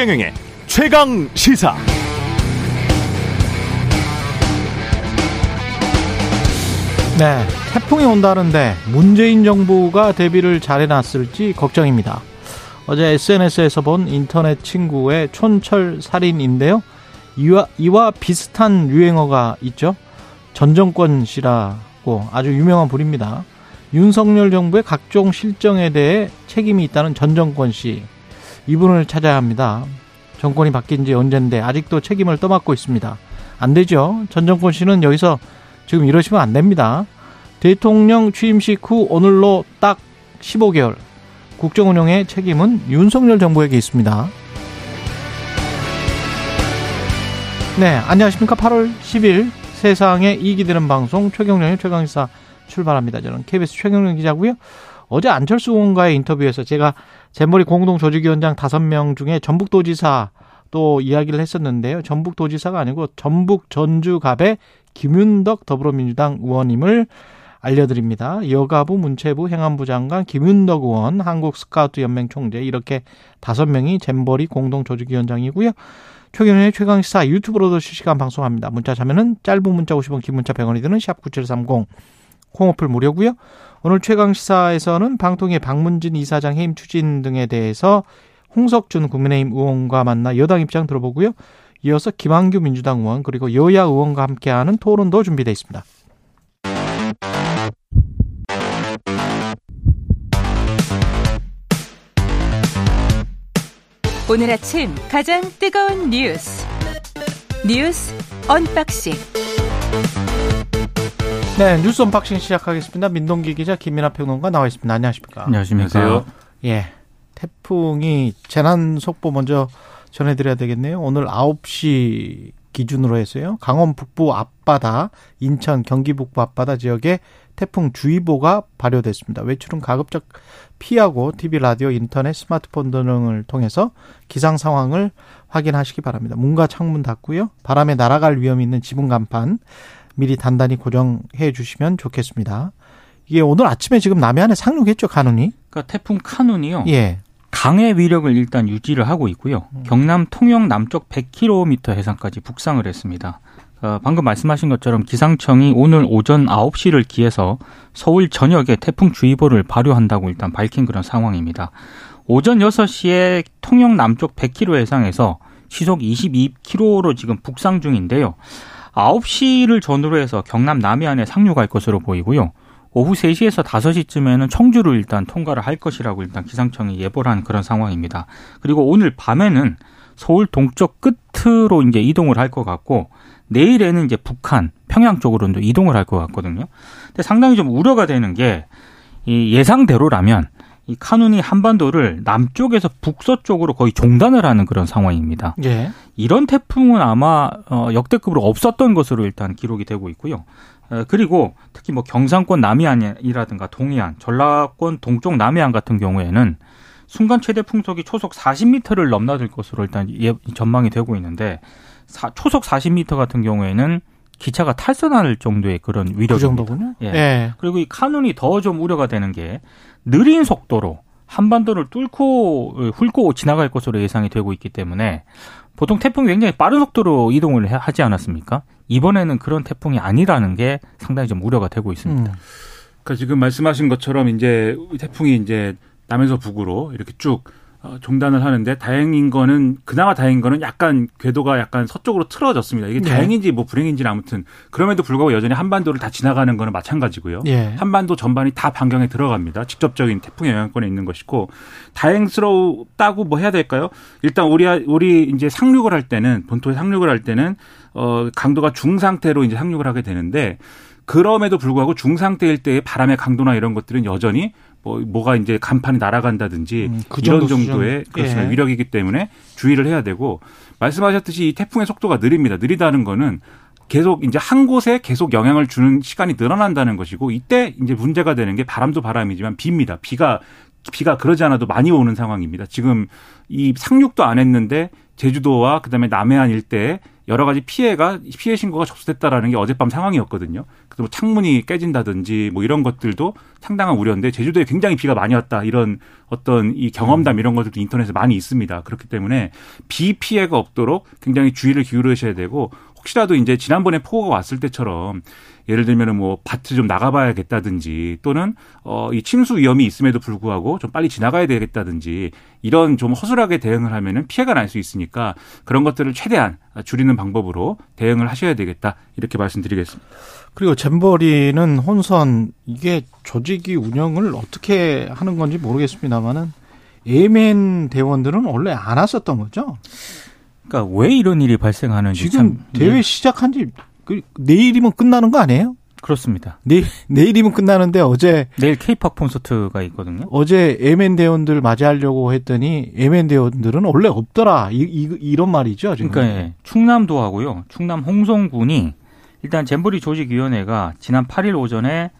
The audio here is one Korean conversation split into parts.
최경영의 최강 시사. 네, 태풍이 온다는데 문재인 정부가 대비를 잘해놨을지 걱정입니다. 어제 SNS에서 본 인터넷 친구의 촌철 살인인데요. 이와, 이와 비슷한 유행어가 있죠. 전정권 씨라고 아주 유명한 분입니다. 윤석열 정부의 각종 실정에 대해 책임이 있다는 전정권 씨. 이분을 찾아야 합니다. 정권이 바뀐 지 언젠데 아직도 책임을 떠맡고 있습니다. 안 되죠. 전 정권 씨는 여기서 지금 이러시면 안 됩니다. 대통령 취임식 후 오늘로 딱 15개월. 국정 운영의 책임은 윤석열 정부에게 있습니다. 네, 안녕하십니까. 8월 10일 세상에 이익이 되는 방송 최경련의 최강시사 출발합니다. 저는 KBS 최경련 기자고요. 어제 안철수 의원과의 인터뷰에서 제가 잼머리 공동조직위원장 5명 중에 전북도지사 또 이야기를 했었는데요. 전북도지사가 아니고 전북 전주갑의 김윤덕 더불어민주당 의원님을 알려드립니다. 여가부, 문체부, 행안부 장관, 김윤덕 의원, 한국스카우트연맹 총재 이렇게 다섯 명이 잼버리 공동조직위원장이고요. 최경련의 최강시사 유튜브로도 실시간 방송합니다. 문자 자면은 짧은 문자 50원, 긴 문자 100원이 드는 샵9730 콩어플 무료고요. 오늘 최강시사에서는 방통위 박문진 이사장 해임 추진 등에 대해서 홍석준 국민의힘 의원과 만나 여당 입장 들어보고요. 이어서 김한규 민주당 의원 그리고 여야 의원과 함께하는 토론도 준비되어 있습니다. 오늘 아침 가장 뜨거운 뉴스 뉴스 unboxing 네 뉴스 unboxing 시작하겠습니다. 민동기 기자 김민아 평론가 나와 있습니다. 안녕하십니까? 안녕하십니까? 예, 태풍이 재난 속보 먼저 전해 드려야 되겠네요. 오늘 9시 기준으로 해서요. 강원 북부 앞바다, 인천, 경기 북부 앞바다 지역에 태풍 주의보가 발효됐습니다. 외출은 가급적 피하고 TV, 라디오, 인터넷, 스마트폰 등을 통해서 기상 상황을 확인하시기 바랍니다. 문과 창문 닫고요. 바람에 날아갈 위험이 있는 지붕 간판 미리 단단히 고정해 주시면 좋겠습니다. 이게 오늘 아침에 지금 남해안에 상륙했죠, 카눈이? 그러니까 태풍 카눈이요. 예. 강의 위력을 일단 유지를 하고 있고요. 경남 통영 남쪽 100km 해상까지 북상을 했습니다. 어, 방금 말씀하신 것처럼 기상청이 오늘 오전 9시를 기해서 서울 전역에 태풍주의보를 발효한다고 일단 밝힌 그런 상황입니다. 오전 6시에 통영 남쪽 100km 해상에서 시속 22km로 지금 북상 중인데요. 9시를 전후로 해서 경남 남해안에 상륙할 것으로 보이고요. 오후 3시에서 5시쯤에는 청주를 일단 통과를 할 것이라고 일단 기상청이 예보를 한 그런 상황입니다. 그리고 오늘 밤에는 서울 동쪽 끝으로 이제 이동을 할 것 같고 내일에는 이제 북한, 평양 쪽으로 이동을 할 것 같거든요. 근데 상당히 좀 우려가 되는 게 이 예상대로라면 이 카눈이 한반도를 남쪽에서 북서쪽으로 거의 종단을 하는 그런 상황입니다. 예. 이런 태풍은 아마 어 역대급으로 없었던 것으로 일단 기록이 되고 있고요. 어, 그리고 특히 뭐 경상권 남해안이라든가 동해안, 전라권 동쪽 남해안 같은 경우에는 순간 최대 풍속이 초속 40m를 넘나들 것으로 일단 예, 전망이 되고 있는데 사, 초속 40m 같은 경우에는 기차가 탈선할 정도의 그런 위력입니다. 그 정도군요. 예. 예. 그리고 이 카눈이 더 좀 우려가 되는 게 느린 속도로 한반도를 뚫고 어, 훑고 지나갈 것으로 예상이 되고 있기 때문에 보통 태풍이 굉장히 빠른 속도로 이동을 하지 않았습니까? 이번에는 그런 태풍이 아니라는 게 상당히 좀 우려가 되고 있습니다. 음. 그러니까 지금 말씀하신 것처럼 이제 태풍이 이제 남에서 북으로 이렇게 쭉 어, 종단을 하는데 다행인 거는 그나마 다행인 거는 약간 궤도가 약간 서쪽으로 틀어졌습니다. 이게 네. 다행인지 뭐 불행인지는 아무튼 그럼에도 불구하고 여전히 한반도를 다 지나가는 거는 마찬가지고요. 예. 한반도 전반이 다 반경에 들어갑니다. 직접적인 태풍의 영향권에 있는 것이고 다행스럽다고 뭐 해야 될까요? 일단 우리 우리 이제 상륙을 할 때는 본토에 상륙을 할 때는 어 강도가 중 상태로 이제 상륙을 하게 되는데 그럼에도 불구하고 중 상태일 때의 바람의 강도나 이런 것들은 여전히 뭐 뭐가 이제 간판이 날아간다든지 음, 그 이런 정도 정도의 수준. 그렇습니다. 예. 위력이기 때문에 주의를 해야 되고 말씀하셨듯이 이 태풍의 속도가 느립니다. 느리다는 거는 계속 이제 한 곳에 계속 영향을 주는 시간이 늘어난다는 것이고 이때 이제 문제가 되는 게 바람도 바람이지만 비입니다. 비가 비가 그러지 않아도 많이 오는 상황입니다. 지금 이 상륙도 안 했는데 제주도와 그다음에 남해안 일대에 여러 가지 피해가 피해 신고가 접수됐다라는 게 어젯밤 상황이었거든요. 그래서 뭐 창문이 깨진다든지 뭐 이런 것들도 상당한 우려인데 제주도에 굉장히 비가 많이 왔다 이런 어떤 이 경험담 이런 것들도 인터넷에 많이 있습니다. 그렇기 때문에 비 피해가 없도록 굉장히 주의를 기울이셔야 되고 혹시라도 이제 지난번에 폭우가 왔을 때처럼 예를 들면은 뭐 밭을 좀 나가봐야겠다든지 또는 어 이 침수 위험이 있음에도 불구하고 좀 빨리 지나가야 되겠다든지 이런 좀 허술하게 대응을 하면은 피해가 날 수 있으니까 그런 것들을 최대한 줄이는 방법으로 대응을 하셔야 되겠다 이렇게 말씀드리겠습니다. 그리고 잼버리는 혼선 이게 조직이 운영을 어떻게 하는 건지 모르겠습니다만은 예멘 대원들은 원래 안 왔었던 거죠. 그러니까 왜 이런 일이 발생하는지 지금 참 대회 예, 시작한 지 그, 내일이면 끝나는 거 아니에요? 그렇습니다. 내일 내일이면 끝나는데 어제 내일 케이팝 콘서트가 있거든요. 어제 예멘 대원들 맞이하려고 했더니 예멘 대원들은 원래 없더라. 이, 이 이 런 말이죠. 지금. 그러니까 예, 충남도 하고요. 충남 홍성군이 일단 잼버리 조직위원회가 지난 8일 오전에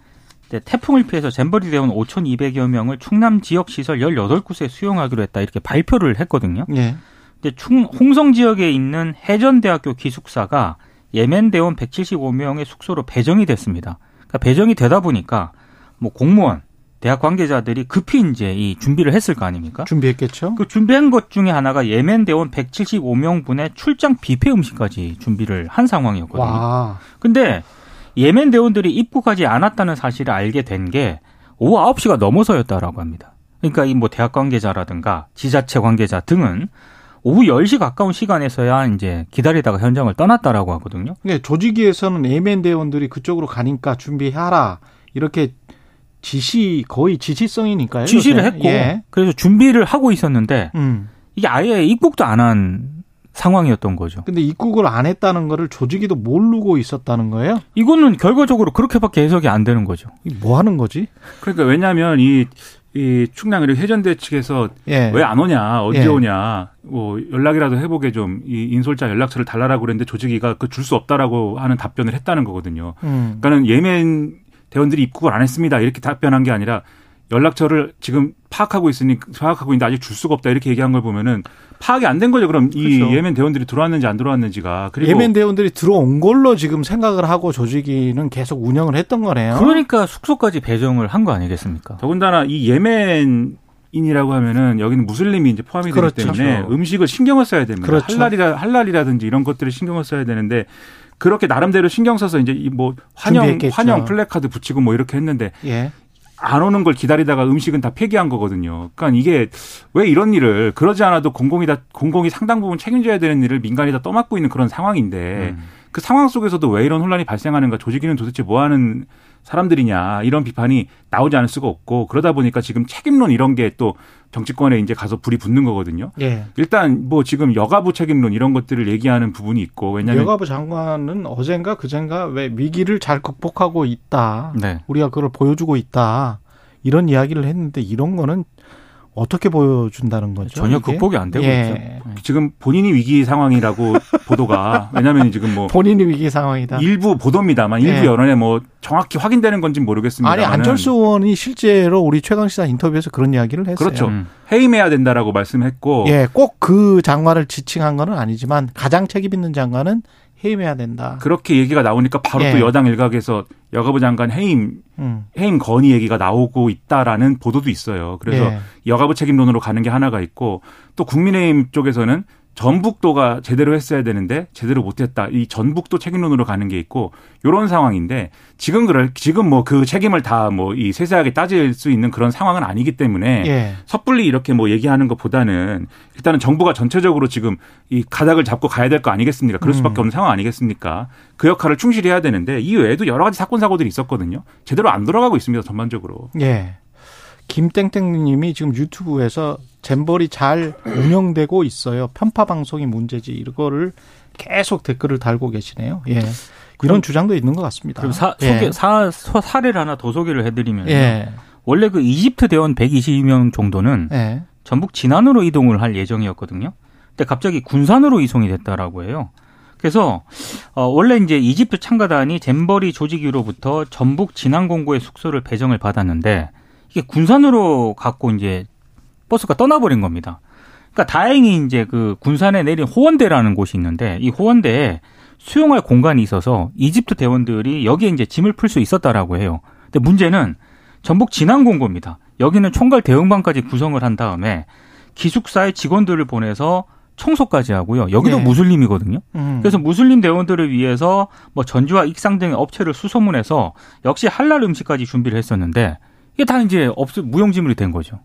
태풍을 피해서 잼버리 대원 5,200여 명을 충남 지역 시설 18곳에 수용하기로 했다 이렇게 발표를 했거든요. 예. 근데 충 홍성 지역에 있는 해전대학교 기숙사가 예멘 대원 175명의 숙소로 배정이 됐습니다. 그러니까 배정이 되다 보니까 뭐 공무원, 대학 관계자들이 급히 이제 이 준비를 했을 거 아닙니까? 준비했겠죠. 그 준비한 것 중에 하나가 예멘 대원 175명분의 출장 뷔페 음식까지 준비를 한 상황이었거든요. 와. 근데 예멘 대원들이 입국하지 않았다는 사실을 알게 된 게 오후 9시가 넘어서였다라고 합니다. 그러니까 이 뭐 대학 관계자라든가 지자체 관계자 등은 오후 10시 가까운 시간에서야 이제 기다리다가 현장을 떠났다라고 하거든요. 근데 조직위에서는 예멘 대원들이 그쪽으로 가니까 준비하라. 이렇게 지시 거의 지시성이니까요. 지시를 요새. 했고 예. 그래서 준비를 하고 있었는데 음. 이게 아예 입국도 안 한 상황이었던 거죠. 근데 입국을 안 했다는 거를 조직위도 모르고 있었다는 거예요? 이거는 결과적으로 그렇게밖에 해석이 안 되는 거죠. 뭐 하는 거지? 그러니까 왜냐하면 이, 이 충남 그리고 해전대 측에서 예. 왜안 오냐, 언제 예. 오냐, 뭐 연락이라도 해보게 좀 이 인솔자 연락처를 달라라고 그랬는데 조직위가 그 줄 수 없다라고 하는 답변을 했다는 거거든요. 음. 그러니까는 예멘 대원들이 입국을 안 했습니다 이렇게 답변한 게 아니라 연락처를 지금 파악하고 있으니 파악하고 있는데 아직 줄 수가 없다 이렇게 얘기한 걸 보면은 파악이 안 된 거죠. 그럼 이 그렇죠. 예멘 대원들이 들어왔는지 안 들어왔는지가 그리고 예멘 대원들이 들어온 걸로 지금 생각을 하고 조직위는 계속 운영을 했던 거네요. 그러니까 숙소까지 배정을 한 거 아니겠습니까? 더군다나 이 예멘 인이라고 하면은 여기는 무슬림이 이제 포함이 되기 그렇죠. 때문에 음식을 신경을 써야 됩니다. 그렇죠. 할랄이라 할랄이라든지 이런 것들을 신경을 써야 되는데 그렇게 나름대로 신경 써서 이제 이뭐 환영 준비했겠죠. 환영 플래카드 붙이고 뭐 이렇게 했는데 예. 안 오는 걸 기다리다가 음식은 다 폐기한 거거든요. 그러니까 이게 왜 이런 일을 그러지 않아도 공공이 다 공공이 상당 부분 책임져야 되는 일을 민간이 다 떠맡고 있는 그런 상황인데 음. 그 상황 속에서도 왜 이런 혼란이 발생하는가 조직위는 도대체 뭐 하는 사람들이냐 이런 비판이 나오지 않을 수가 없고 그러다 보니까 지금 책임론 이런 게 또 정치권에 이제 가서 불이 붙는 거거든요. 예. 일단 뭐 지금 여가부 책임론 이런 것들을 얘기하는 부분이 있고 왜냐하면 여가부 장관은 어젠가 그젠가 왜 위기를 잘 극복하고 있다. 네. 우리가 그걸 보여주고 있다. 이런 이야기를 했는데 이런 거는 어떻게 보여준다는 거죠? 전혀 이게? 극복이 안 되고 예. 있죠. 네. 지금 본인이 위기 상황이라고 보도가 왜냐하면 지금 뭐 본인이 위기 상황이다. 일부 보도입니다만 일부 예. 여론에 뭐 정확히 확인되는 건지 는 모르겠습니다. 아니 안철수 의원이 실제로 우리 최강 시사 인터뷰에서 그런 이야기를 했어요. 그렇죠. 음. 해임해야 된다라고 말씀했고 예, 꼭 그 장관을 지칭한 거는 아니지만 가장 책임 있는 장관은 해임해야 된다. 그렇게 얘기가 나오니까 바로 예. 또 여당 일각에서 여가부 장관 해임 음. 해임 건의 얘기가 나오고 있다라는 보도도 있어요. 그래서 예. 여가부 책임론으로 가는 게 하나가 있고 또 국민의힘 쪽에서는 전북도가 제대로 했어야 되는데 제대로 못했다. 이 전북도 책임론으로 가는 게 있고 이런 상황인데 지금 그럴 지금 뭐 그 책임을 다 뭐 이 세세하게 따질 수 있는 그런 상황은 아니기 때문에 예. 섣불리 이렇게 뭐 얘기하는 것보다는 일단은 정부가 전체적으로 지금 이 가닥을 잡고 가야 될 거 아니겠습니까? 그럴 수밖에 음. 없는 상황 아니겠습니까? 그 역할을 충실히 해야 되는데 이 외에도 여러 가지 사건 사고들이 있었거든요. 제대로 안 돌아가고 있습니다. 전반적으로. 예. 김땡땡님이 지금 유튜브에서 잼버리 잘 운영되고 있어요. 편파 방송이 문제지. 이거를 계속 댓글을 달고 계시네요. 예. 이런 주장도 있는 것 같습니다. 그럼 사, 예. 소개, 사, 서- 사례를 하나 더 소개를 해드리면 예. 원래 그 이집트 대원 122명 정도는 예. 전북 진안으로 이동을 할 예정이었거든요. 근데 갑자기 군산으로 이송이 됐다라고 해요. 그래서 어 원래 이제 이집트 참가단이 잼버리 조직위로부터 전북 진안 공고의 숙소를 배정을 받았는데 이게 군산으로 갖고 이제 버스가 떠나버린 겁니다. 그러니까 다행히 이제 그 군산에 내린 호원대라는 곳이 있는데 이 호원대에 수용할 공간이 있어서 이집트 대원들이 여기에 이제 짐을 풀 수 있었다라고 해요. 근데 문제는 전북 진안공고입니다. 여기는 총괄 대응반까지 구성을 한 다음에 기숙사의 직원들을 보내서 청소까지 하고요. 여기도 네. 무슬림이거든요. 음. 그래서 무슬림 대원들을 위해서 뭐 전주와 익상 등의 업체를 수소문해서 역시 할랄 음식까지 준비를 했었는데 이게 다 이제 없 무용지물이 된 거죠.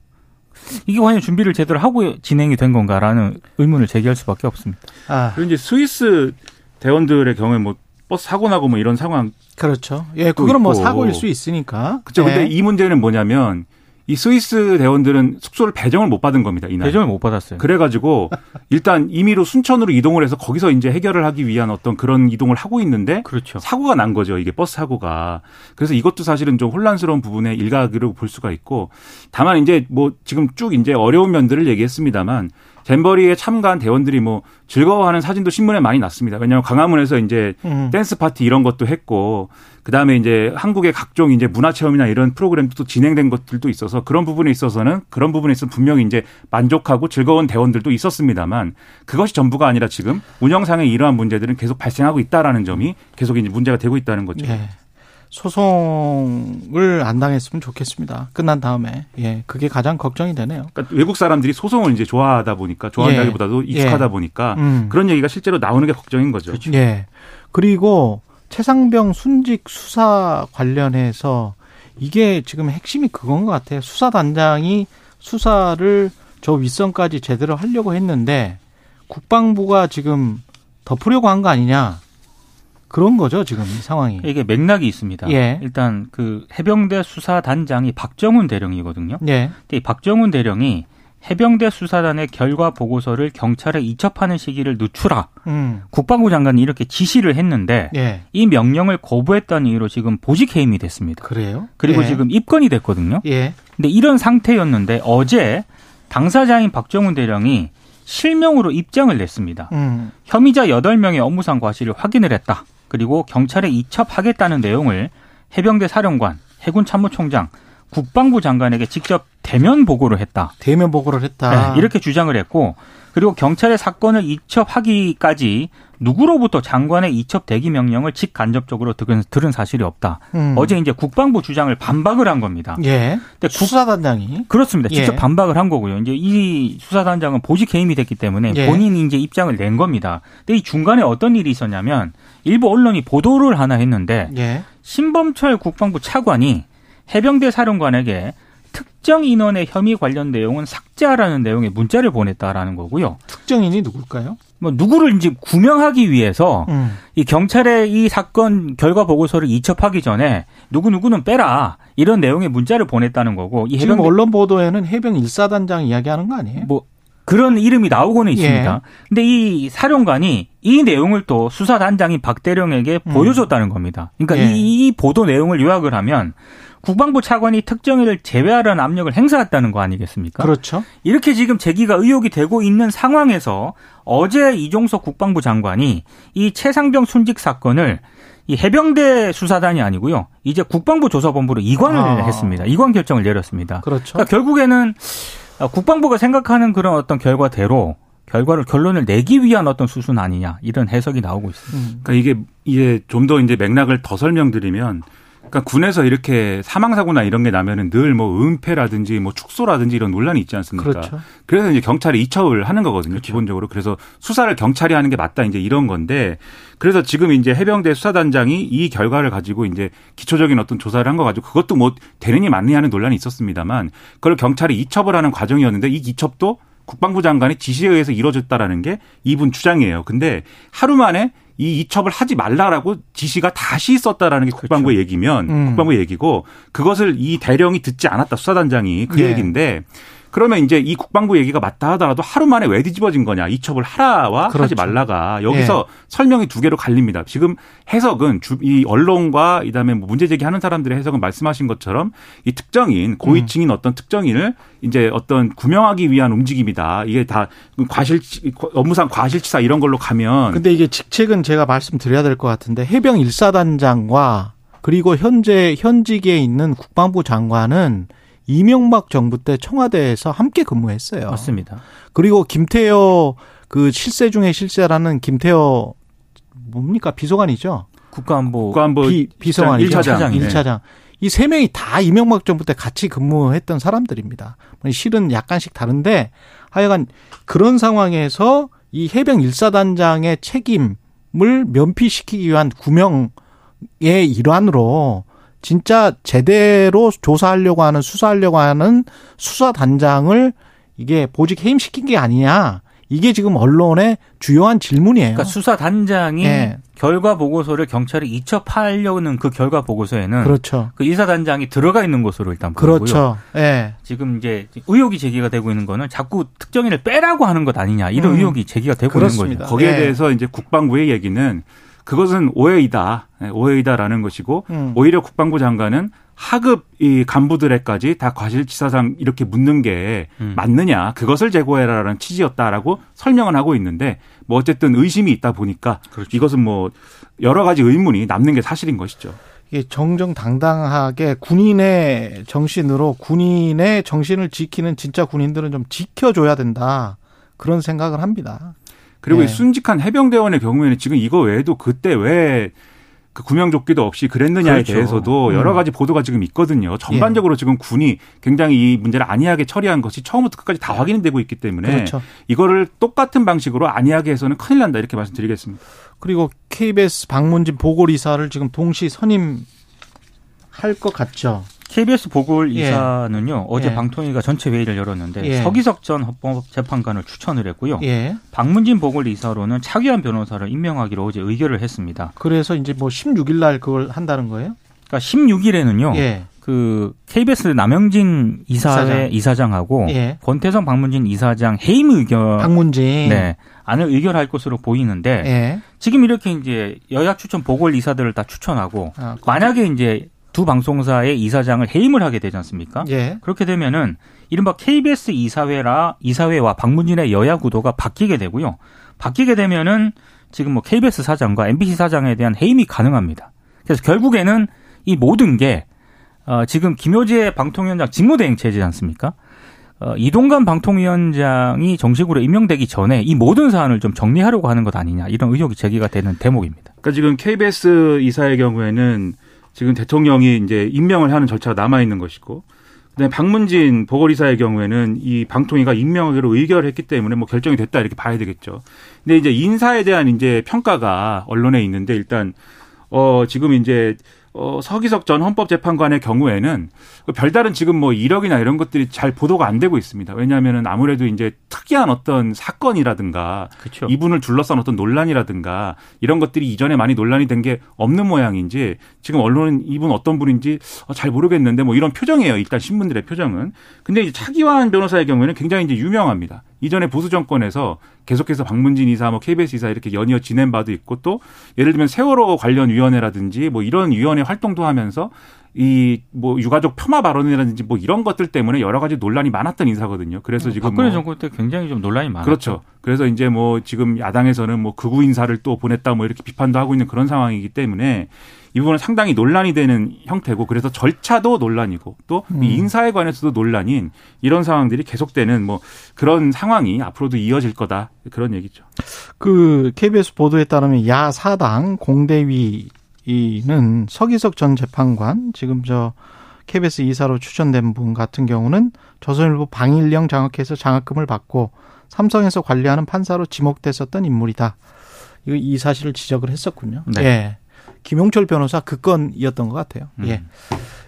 이게 과연 준비를 제대로 하고 진행이 된 건가라는 의문을 제기할 수밖에 없습니다. 아, 그리고 이제 스위스 대원들의 경우에 뭐 버스 사고 나고 뭐 이런 상황 그렇죠. 예, 그거는 뭐. 사고일 수 있으니까. 그렇죠. 예. 근데 이 문제는 뭐냐면 이 스위스 대원들은 숙소를 배정을 못 받은 겁니다. 이날. 배정을 못 받았어요. 그래가지고 일단 임의로 순천으로 이동을 해서 거기서 이제 해결을 하기 위한 어떤 그런 이동을 하고 있는데 그렇죠. 사고가 난 거죠. 이게 버스 사고가. 그래서 이것도 사실은 좀 혼란스러운 부분의 일각으로 볼 수가 있고 다만 이제 뭐 지금 쭉 이제 어려운 면들을 얘기했습니다만 잼버리에 참가한 대원들이 뭐 즐거워하는 사진도 신문에 많이 났습니다. 왜냐하면 광화문에서 이제 음. 댄스 파티 이런 것도 했고 그다음에 이제 한국의 각종 이제 문화 체험이나 이런 프로그램도 또 진행된 것들도 있어서 그런 부분에 있어서는 그런 부분에 있어서 분명히 이제 만족하고 즐거운 대원들도 있었습니다만 그것이 전부가 아니라 지금 운영상의 이러한 문제들은 계속 발생하고 있다라는 점이 계속 이제 문제가 되고 있다는 거죠. 예. 소송을 안 당했으면 좋겠습니다. 끝난 다음에. 예. 그게 가장 걱정이 되네요. 그러니까 외국 사람들이 소송을 이제 좋아하다 보니까 좋아한다기보다도 예. 익숙하다 예. 보니까 음. 그런 얘기가 실제로 나오는 게 걱정인 거죠. 예. 그리고 최상병 순직 수사 관련해서 이게 지금 핵심이 그건 것 같아요. 수사단장이 수사를 저 윗선까지 제대로 하려고 했는데 국방부가 지금 덮으려고 한 거 아니냐. 그런 거죠, 지금 이 상황이. 이게 맥락이 있습니다. 예. 일단 그 해병대 수사단장이 박정훈 대령이거든요. 예. 근데 이 박정훈 대령이 해병대 수사단의 결과 보고서를 경찰에 이첩하는 시기를 늦추라. 음. 국방부 장관이 이렇게 지시를 했는데 예. 이 명령을 거부했다는 이유로 지금 보직 해임이 됐습니다. 그래요? 그리고 예. 지금 입건이 됐거든요. 예. 근데 이런 상태였는데 어제 당사자인 박정훈 대령이 실명으로 입장을 냈습니다. 음. 혐의자 8명의 업무상 과실을 확인을 했다. 그리고 경찰에 이첩하겠다는 내용을 해병대 사령관, 해군 참모총장, 국방부 장관에게 직접 대면 보고를 했다. 대면 보고를 했다. 네, 이렇게 주장을 했고 그리고 경찰에 사건을 이첩하기까지 누구로부터 장관의 이첩 대기 명령을 직간접적으로 들은, 들은 사실이 없다. 음. 어제 이제 국방부 주장을 반박을 한 겁니다. 예. 근데 국- 수사단장이 그렇습니다. 직접 예. 반박을 한 거고요. 이제 이 수사단장은 보직 해임이 됐기 때문에 예. 본인이 이제 입장을 낸 겁니다. 근데 이 중간에 어떤 일이 있었냐면 일부 언론이 보도를 하나 했는데 예. 신범철 국방부 차관이 해병대 사령관에게 특정 인원의 혐의 관련 내용은 삭제하라는 내용의 문자를 보냈다라는 거고요. 특정인이 누굴까요? 뭐 누구를 이제 구명하기 위해서 음. 이 경찰에 이 사건 결과 보고서를 이첩하기 전에 누구 누구는 빼라 이런 내용의 문자를 보냈다는 거고 이 지금 해병대 언론 보도에는 해병 일사단장 이야기하는 거 아니에요? 뭐 그런 이름이 나오고는 예. 있습니다. 근데 이 사령관이 이 내용을 또 수사단장인 박대령에게 음. 보여줬다는 겁니다. 그러니까 예. 이, 이 보도 내용을 요약을 하면 국방부 차관이 특정인을 제외하라는 압력을 행사했다는 거 아니겠습니까? 그렇죠. 이렇게 지금 제기가 의혹이 되고 있는 상황에서 어제 이종석 국방부 장관이 이 최상병 순직 사건을 이 해병대 수사단이 아니고요. 이제 국방부 조사본부로 이관을 아. 했습니다. 이관 결정을 내렸습니다. 그렇죠. 그러니까 결국에는 어, 국방부가 생각하는 그런 어떤 결과대로 결과를 결론을 내기 위한 어떤 수순 아니냐 이런 해석이 나오고 있습니다. 음. 그러니까 이게 이게 좀더 이제 맥락을 더 설명드리면 그러니까 군에서 이렇게 사망 사고나 이런 게 나면은 늘 뭐 은폐라든지 뭐 축소라든지 이런 논란이 있지 않습니까? 그렇죠. 그래서 이제 경찰이 이첩을 하는 거거든요, 기본적으로. 그래서 수사를 경찰이 하는 게 맞다, 이제 이런 건데, 그래서 지금 이제 해병대 수사단장이 이 결과를 가지고 이제 기초적인 어떤 조사를 한 거 가지고 그것도 뭐 되느니 맞느냐 하는 논란이 있었습니다만, 그걸 경찰이 이첩을 하는 과정이었는데 이 이첩도 국방부 장관의 지시에 의해서 이루어졌다라는 게 이분 주장이에요. 근데 하루 만에 이 이첩을 하지 말라라고 지시가 다시 있었다라는 게 국방부의 얘기면 음. 국방부의 얘기고 그것을 이 대령이 듣지 않았다 수사단장이 그 예. 얘기인데 그러면 이제 이 국방부 얘기가 맞다 하더라도 하루 만에 왜 뒤집어진 거냐 이 첩을 하라와 그렇죠. 하지 말라가 여기서 설명이 두 개로 갈립니다. 지금 해석은 주, 이 언론과 이다음에 뭐 문제 제기하는 사람들의 해석은 말씀하신 것처럼 이 특정인 고위층인 어떤 특정인을 이제 어떤 구명하기 위한 움직임이다. 이게 다 과실 업무상 과실치사 이런 걸로 가면 근데 이게 직책은 제가 말씀드려야 될 것 같은데 해병 일사단장과 그리고 현재 현직에 있는 국방부 장관은 이명박 정부 때 청와대에서 함께 근무했어요. 맞습니다. 그리고 김태호 그 실세 중에 실세라는 김태호 뭡니까 비서관이죠. 국가안보 국가안보 비, 비서관이죠. 일 차장. 일 차장. 이 세 명이 다 이명박 정부 때 같이 근무했던 사람들입니다. 실은 약간씩 다른데 하여간 그런 상황에서 이 해병 일사단장의 책임을 면피시키기 위한 구명의 일환으로 진짜 제대로 조사하려고 하는 수사하려고 하는 수사단장을 이게 보직 해임시킨 게 아니냐. 이게 지금 언론의 주요한 질문이에요. 그러니까 수사 단장이 예. 결과 보고서를 경찰에 이첩하려는 그 결과 보고서에는 그렇죠. 그 이사 단장이 들어가 있는 것으로 일단 보고요. 그렇죠. 예. 지금 이제 의혹이 제기가 되고 있는 거는 자꾸 특정인을 빼라고 하는 것 아니냐 이런 음. 의혹이 제기가 되고 그렇습니다. 있는 거죠. 거기에 네. 대해서 이제 국방부의 얘기는 그것은 오해이다. 네, 오해이다라는 것이고 음. 오히려 국방부 장관은 하급 이 간부들에까지 다 과실치사상 이렇게 묻는 게 음. 맞느냐 그것을 제고해라라는 취지였다라고 설명은 하고 있는데 뭐 어쨌든 의심이 있다 보니까 그렇죠. 이것은 뭐 여러 가지 의문이 남는 게 사실인 것이죠. 이게 정정당당하게 군인의 정신으로 군인의 정신을 지키는 진짜 군인들은 좀 지켜줘야 된다. 그런 생각을 합니다. 그리고 네. 이 순직한 해병대원의 경우에는 지금 이거 외에도 그때 왜 그 구명조끼도 없이 그랬느냐에 그렇죠. 대해서도 여러 음. 가지 보도가 지금 있거든요. 전반적으로 지금 군이 굉장히 이 문제를 안이하게 처리한 것이 처음부터 끝까지 다 확인이 되고 있기 때문에 그렇죠. 이거를 똑같은 방식으로 안이하게 해서는 큰일 난다 이렇게 말씀드리겠습니다. 그리고 KBS 방문진 보궐이사를 지금 동시 선임 할 것 같죠. KBS 보궐 예. 이사는요 어제 예. 방통위가 전체 회의를 열었는데 예. 서기석 전 헌법재판관을 추천을 했고요. 예. 박문진 보궐 이사로는 차기환 변호사를 임명하기로 어제 의결을 했습니다. 그래서 이제 뭐 16일 날 그걸 한다는 거예요? 그러니까 16일에는요. 예. 그 KBS 남영진 이사회 이사장. 이사장하고 예. 권태성 박문진 이사장 해임 의결 방문진. 네. 안을 의결할 것으로 보이는데 예. 지금 이렇게 이제 여야 추천 보궐 이사들을 다 추천하고 아, 만약에 이제 두 방송사의 이사장을 해임을 하게 되지 않습니까? 예. 그렇게 되면은 이른바 KBS 이사회라 이사회와 박문진의 여야 구도가 바뀌게 되고요. 바뀌게 되면은 지금 뭐 KBS 사장과 MBC 사장에 대한 해임이 가능합니다. 그래서 결국에는 이 모든 게 어, 지금 김효재 방통위원장 직무대행 체제지 않습니까? 어, 이동관 방통위원장이 정식으로 임명되기 전에 이 모든 사안을 좀 정리하려고 하는 것 아니냐 이런 의혹이 제기가 되는 대목입니다. 그러니까 지금 KBS 이사의 경우에는 지금 대통령이 이제 임명을 하는 절차가 남아 있는 것이고 그다음에 박문진 보궐이사의 경우에는 이 방통위가 임명하기로 의결했기 때문에 뭐 결정이 됐다 이렇게 봐야 되겠죠. 근데 이제 인사에 대한 이제 평가가 언론에 있는데 일단 어 지금 이제 어 서기석 전 헌법재판관의 경우에는 그 별다른 지금 뭐 이력이나 이런 것들이 잘 보도가 안 되고 있습니다. 왜냐하면은 아무래도 이제 특이한 어떤 사건이라든가 그렇죠. 이분을 둘러싼 어떤 논란이라든가 이런 것들이 이전에 많이 논란이 된 게 없는 모양인지 지금 언론은 이분 어떤 분인지 어, 잘 모르겠는데 뭐 이런 표정이에요. 일단 신문들의 표정은. 근데 이제 차기환 변호사의 경우에는 굉장히 이제 유명합니다. 이전에 보수 정권에서 계속해서 박문진 이사, 뭐 KBS 이사 이렇게 연이어 지낸 바도 있고 또 예를 들면 세월호 관련 위원회라든지 뭐 이런 위원회 활동도 하면서 이 뭐 유가족 폄하 발언이라든지 뭐 이런 것들 때문에 여러 가지 논란이 많았던 인사거든요. 그래서 지금 박근혜 뭐 정권 때 굉장히 좀 논란이 많았죠. 그렇죠. 그래서 이제 뭐 지금 야당에서는 뭐 극우 인사를 또 보냈다 뭐 이렇게 비판도 하고 있는 그런 상황이기 때문에 이 부분은 상당히 논란이 되는 형태고 그래서 절차도 논란이고 또이 음. 인사에 관해서도 논란인 이런 상황들이 계속되는 뭐 그런 상황이 앞으로도 이어질 거다 그런 얘기죠. 그 KBS 보도에 따르면 야 사당 공대위는 서기석 전 재판관 지금 저 KBS 이사로 추천된 분 같은 경우는 조선일보 방일영 장학회에서 장학금을 받고 삼성에서 관리하는 판사로 지목됐었던 인물이다. 이 사실을 지적을 했었군요. 네. 예. 김용철 변호사 그 건이었던 것 같아요. 음. 예.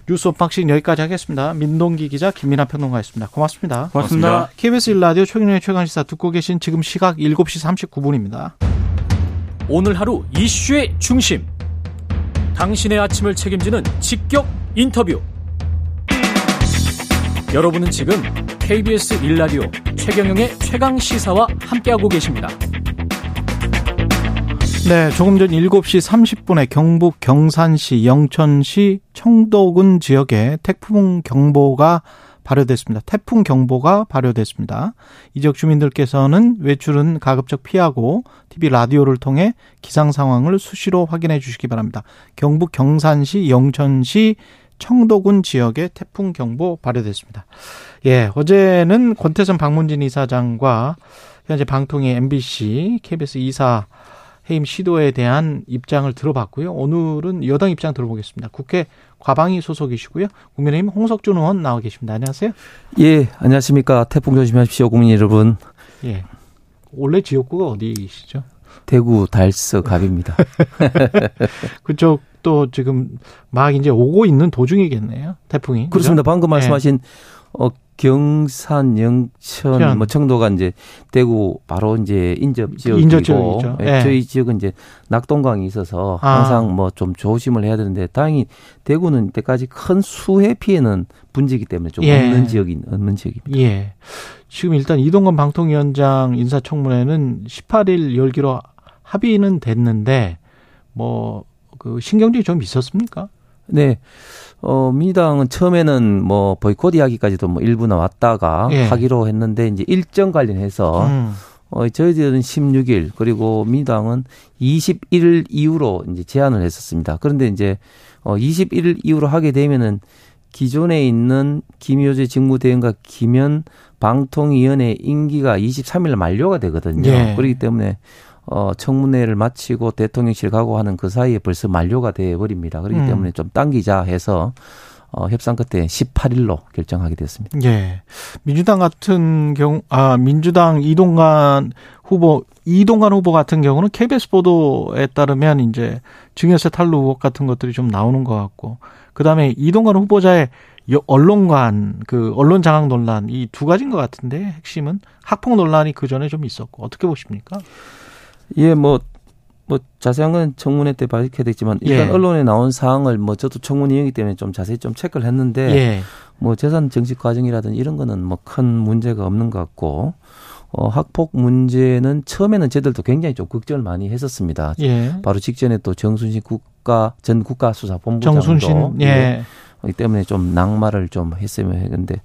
뉴스 unboxing 여기까지 하겠습니다. 민동기 기자 김민아 평론가였습니다. 고맙습니다. 고맙습니다. KBS 일라디오 최경영의 최강시사 듣고 계신 지금 시각 7시 39분입니다. 오늘 하루 이슈의 중심. 당신의 아침을 책임지는 직격 인터뷰. 여러분은 지금 KBS 일라디오 최경영의 최강 시사와 함께하고 계십니다. 네, 조금 전 7시 30분에 경북 경산시, 영천시, 청도군 지역에 태풍 경보가 발효됐습니다. 태풍 경보가 발효됐습니다. 이 지역 주민들께서는 외출은 가급적 피하고 TV 라디오를 통해 기상 상황을 수시로 확인해 주시기 바랍니다. 경북 경산시, 영천시, 청도군 지역에 태풍 경보 발효됐습니다. 예, 어제는 권태선 방문진 이사장과 현재 방통위 MBC, KBS 이사 해임 시도에 대한 입장을 들어봤고요. 오늘은 여당 입장 들어보겠습니다. 국회 과방위 소속이시고요. 국민의힘 홍석준 의원 나와 계십니다. 안녕하세요. 예, 안녕하십니까. 태풍 조심하십시오, 국민 여러분. 예. 원래 지역구가 어디시죠? 대구 달서 갑입니다. 그쪽도 지금 막 이제 오고 있는 도중이겠네요. 태풍이. 그렇습니다. 그죠? 방금 말씀하신 어 경산, 영천, 현. 뭐 청도가 이제 대구 바로 이제 인접 지역이고 인접 지역이죠. 예, 예. 저희 지역은 이제 낙동강이 있어서 아. 항상 뭐좀 조심을 해야 되는데 다행히 대구는 이때까지 큰 수해 피해는 분지기 때문에 좀 예. 없는 지역이 없는 지역입니다. 예. 지금 일단 이동건 방통위원장 인사청문회는 18일 열기로 합의는 됐는데 뭐 그 신경질이 좀 있었습니까? 네. 어, 민주당은 처음에는 뭐 보이콧 이야기까지도 뭐 일부 나왔다가 예. 하기로 했는데 이제 일정 관련해서 음. 어, 저희들은 16일 그리고 민주당은 21일 이후로 이제 제안을 했었습니다. 그런데 이제 어, 21일 이후로 하게 되면은 기존에 있는 김효재 직무대행과 김현 방통위원회 임기가 23일 만료가 되거든요. 예. 그렇기 때문에 어, 청문회를 마치고 대통령실 가고 하는 그 사이에 벌써 만료가 돼 버립니다. 그렇기 음. 때문에 좀 당기자 해서 어, 협상 끝에 18일로 결정하게 됐습니다. 예. 민주당 같은 경우, 아, 민주당 이동관 후보, 이동관 후보 같은 경우는 KBS 보도에 따르면 이제 증여세 탈루 의혹 같은 것들이 좀 나오는 것 같고, 그 다음에 이동관 후보자의 여- 언론관, 그 언론 장악 논란, 이 두 가지인 것 같은데, 핵심은 학폭 논란이 그 전에 좀 있었고, 어떻게 보십니까? 예, 뭐, 뭐, 자세한 건 청문회 때 밝혀야 되지만, 일단 예. 언론에 나온 사항을 뭐, 저도 청문위이기 때문에 좀 자세히 좀 체크를 했는데, 예. 뭐, 재산 정식 과정이라든 이런 거는 뭐, 큰 문제가 없는 것 같고, 어, 학폭 문제는 처음에는 저희들도 굉장히 좀 걱정을 많이 했었습니다. 예. 바로 직전에 또 정순신 국가, 전 국가수사본부장도 정순신, 예. 이 때문에 좀 낙마를 좀 했으면 했는데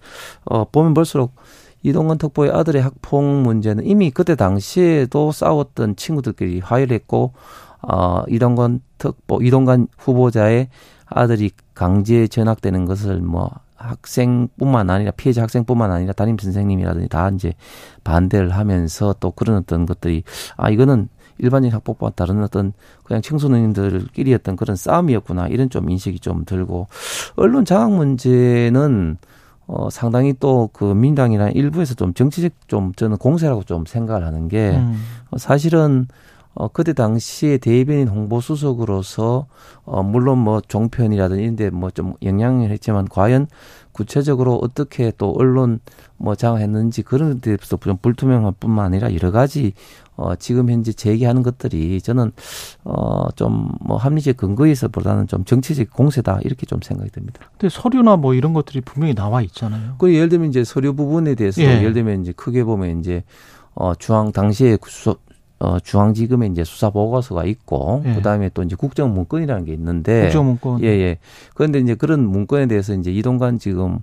어 보면 볼수록 이동건 특보의 아들의 학폭 문제는 이미 그때 당시에도 싸웠던 친구들끼리 화해를 했고 어 이동건 특보 이동관 후보자의 아들이 강제 전학되는 것을 뭐 학생뿐만 아니라 피해자 학생뿐만 아니라 담임 선생님이라든지 다 이제 반대를 하면서 또 그런 어떤 것들이 아 이거는 일반적인 학폭과 다른 어떤 그냥 청소년들끼리 어떤 그런 싸움이었구나 이런 좀 인식이 좀 들고 언론 장악 문제는 어 상당히 또 그 민당이나 일부에서 좀 정치적 좀 저는 공세라고 좀 생각을 하는 게 음. 어, 사실은 어 그때 당시에 대변인 홍보 수석으로서 어 물론 뭐 종편이라든지 이런 데 뭐 좀 영향을 했지만 과연 구체적으로 어떻게 또 언론 뭐 장악했는지 그런 데서 좀 불투명할 뿐만 아니라 여러 가지 어 지금 현재 제기하는 것들이 저는 어좀 뭐 합리적 근거에서 보다는 좀 정치적 공세다 이렇게 좀 생각이 듭니다. 근데 서류나 뭐 이런 것들이 분명히 나와 있잖아요. 그 예를 들면 이제 서류 부분에 대해서 예. 예를 들면 이제 크게 보면 이제 어 중앙 당시에 어 중앙지검에 이제 수사 보고서가 있고 예. 그다음에 또 이제 국정 문건이라는 게 있는데 국정 문건. 예, 예. 그런데 이제 그런 문건에 대해서 이제 이동관 지금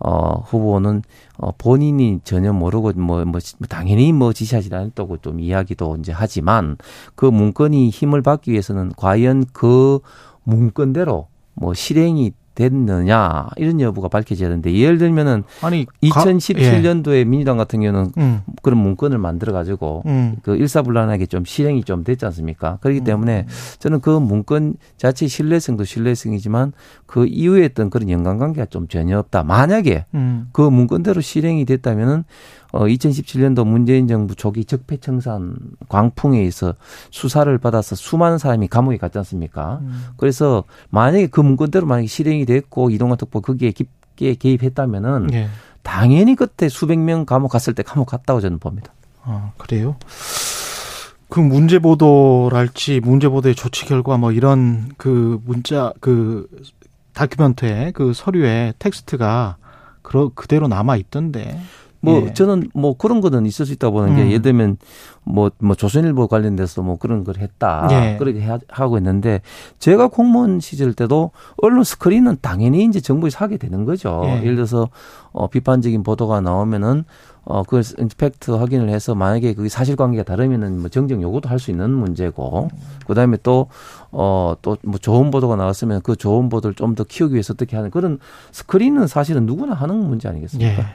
어 후보는 어 본인이 전혀 모르고 뭐, 뭐 당연히 뭐 지시하지 않았다고 좀 이야기도 이제 하지만 그 문건이 힘을 받기 위해서는 과연 그 문건대로 뭐 실행이 됐느냐 이런 여부가 밝혀져야 되는데 예를 들면은 아니 가- 2017년도에 민주당 같은 경우는 예. 음. 그런 문건을 만들어 가지고 음. 그 일사불란하게 좀 실행이 좀 됐지 않습니까? 그렇기 때문에 저는 그 문건 자체 신뢰성도 신뢰성이지만 그 이후에 했던 그런 연관관계가 좀 전혀 없다. 만약에 음. 그 문건대로 실행이 됐다면은 어 2017년도 문재인 정부 초기 적폐청산 광풍에 의해서 수사를 받아서 수많은 사람이 감옥에 갔지 않습니까? 음. 그래서 만약에 그 문건대로 만약에 실행이 됐고 이동관 특보 거기에 깊게 개입했다면은 예. 당연히 그때 수백 명 감옥 갔을 때 감옥 갔다고 저는 봅니다. 아, 그래요? 그 문제 보도랄지 문제 보도의 조치 결과 뭐 이런 그 문자 그 document에 그 서류에 텍스트가 그러, 그대로 남아 있던데. 뭐 예. 저는 뭐 그런 거는 있을 수 있다고 보는 게 음. 예를 들면 뭐, 뭐 조선일보 관련돼서 뭐 그런 걸 했다. 예. 그렇게 하- 하고 있는데 제가 공무원 시절 때도 언론 스크린은 당연히 이제 정부에서 하게 되는 거죠. 예. 예를 들어서 어, 비판적인 보도가 나오면은 어, 그걸 팩트 확인을 해서 만약에 그게 사실관계가 다르면은 뭐 정정 요구도 할 수 있는 문제고 그 다음에 또 어, 또 뭐 좋은 보도가 나왔으면 그 좋은 보도를 좀 더 키우기 위해서 어떻게 하는 그런 스크린은 사실은 누구나 하는 문제 아니겠습니까? 예.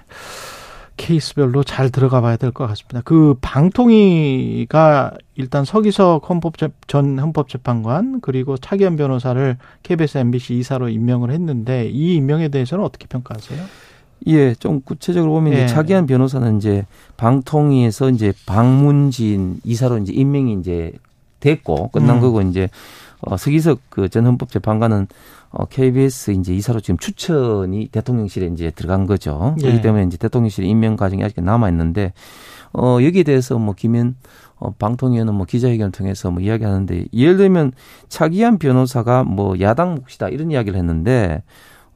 케이스별로 잘 들어가 봐야 될 것 같습니다. 그 방통위가 일단 서기석 헌법재, 전 헌법재판관 그리고 차기현 변호사를 KBS MBC 이사로 임명을 했는데 이 임명에 대해서는 어떻게 평가하세요? 예, 좀 구체적으로 보면 예. 이제 차기한 변호사는 이제 방통위에서 이제 방문진 이사로 이제 임명이 이제 됐고 끝난 음. 거고 이제 어 서기석 그 전 헌법재판관은 어 KBS 이제 이사로 지금 추천이 대통령실에 이제 들어간 거죠. 예. 그렇기 때문에 이제 대통령실 임명 과정이 아직 남아 있는데 어 여기에 대해서 뭐 김현 어 방통위원은 뭐 기자회견을 통해서 뭐 이야기하는데 예를 들면 차기한 변호사가 뭐 야당 몫이다 이런 이야기를 했는데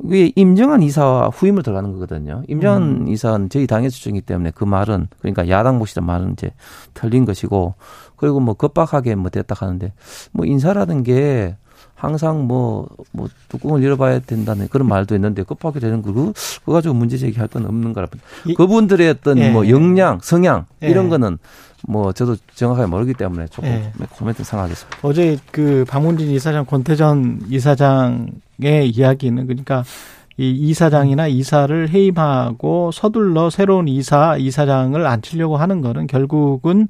이게 임정한 이사와 후임을 들어가는 거거든요. 임정한 음. 이사는 저희 당의 수준이기 때문에 그 말은 그러니까 야당 몫이란 말은 이제 틀린 것이고 그리고 뭐 급박하게 뭐 됐다 하는데 뭐 인사라는 게 항상 뭐, 뭐, 뚜껑을 열어봐야 된다는 그런 말도 있는데 급하게 되는 거, 그, 그거 가지고 문제 제기할 건 없는 거라. 이- 그분들의 어떤 예. 뭐 역량, 성향, 예. 이런 거는 뭐 저도 정확하게 모르기 때문에 조금 예. 코멘트 상하겠습니다. 어제 그 박문진 이사장, 권태전 이사장의 이야기는 그러니까 이 이사장이나 이사를 해임하고 서둘러 새로운 이사, 이사장을 앉히려고 하는 거는 결국은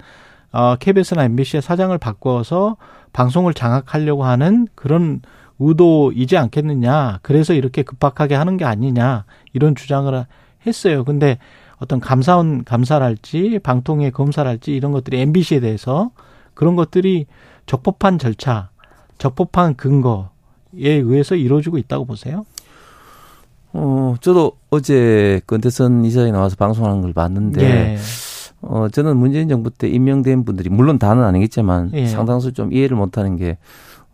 어, KBS나 MBC의 사장을 바꿔서 방송을 장악하려고 하는 그런 의도이지 않겠느냐. 그래서 이렇게 급박하게 하는 게 아니냐. 이런 주장을 했어요. 근데 어떤 감사원 감사랄지 방통위 검사랄지 이런 것들이 MBC에 대해서 그런 것들이 적법한 절차, 적법한 근거에 의해서 이루어지고 있다고 보세요? 어, 저도 어제 권태선 이사장이 나와서 방송하는 걸 봤는데, 예. 어, 저는 문재인 정부 때 임명된 분들이, 물론 다는 아니겠지만, 예. 상당수 좀 이해를 못하는 게,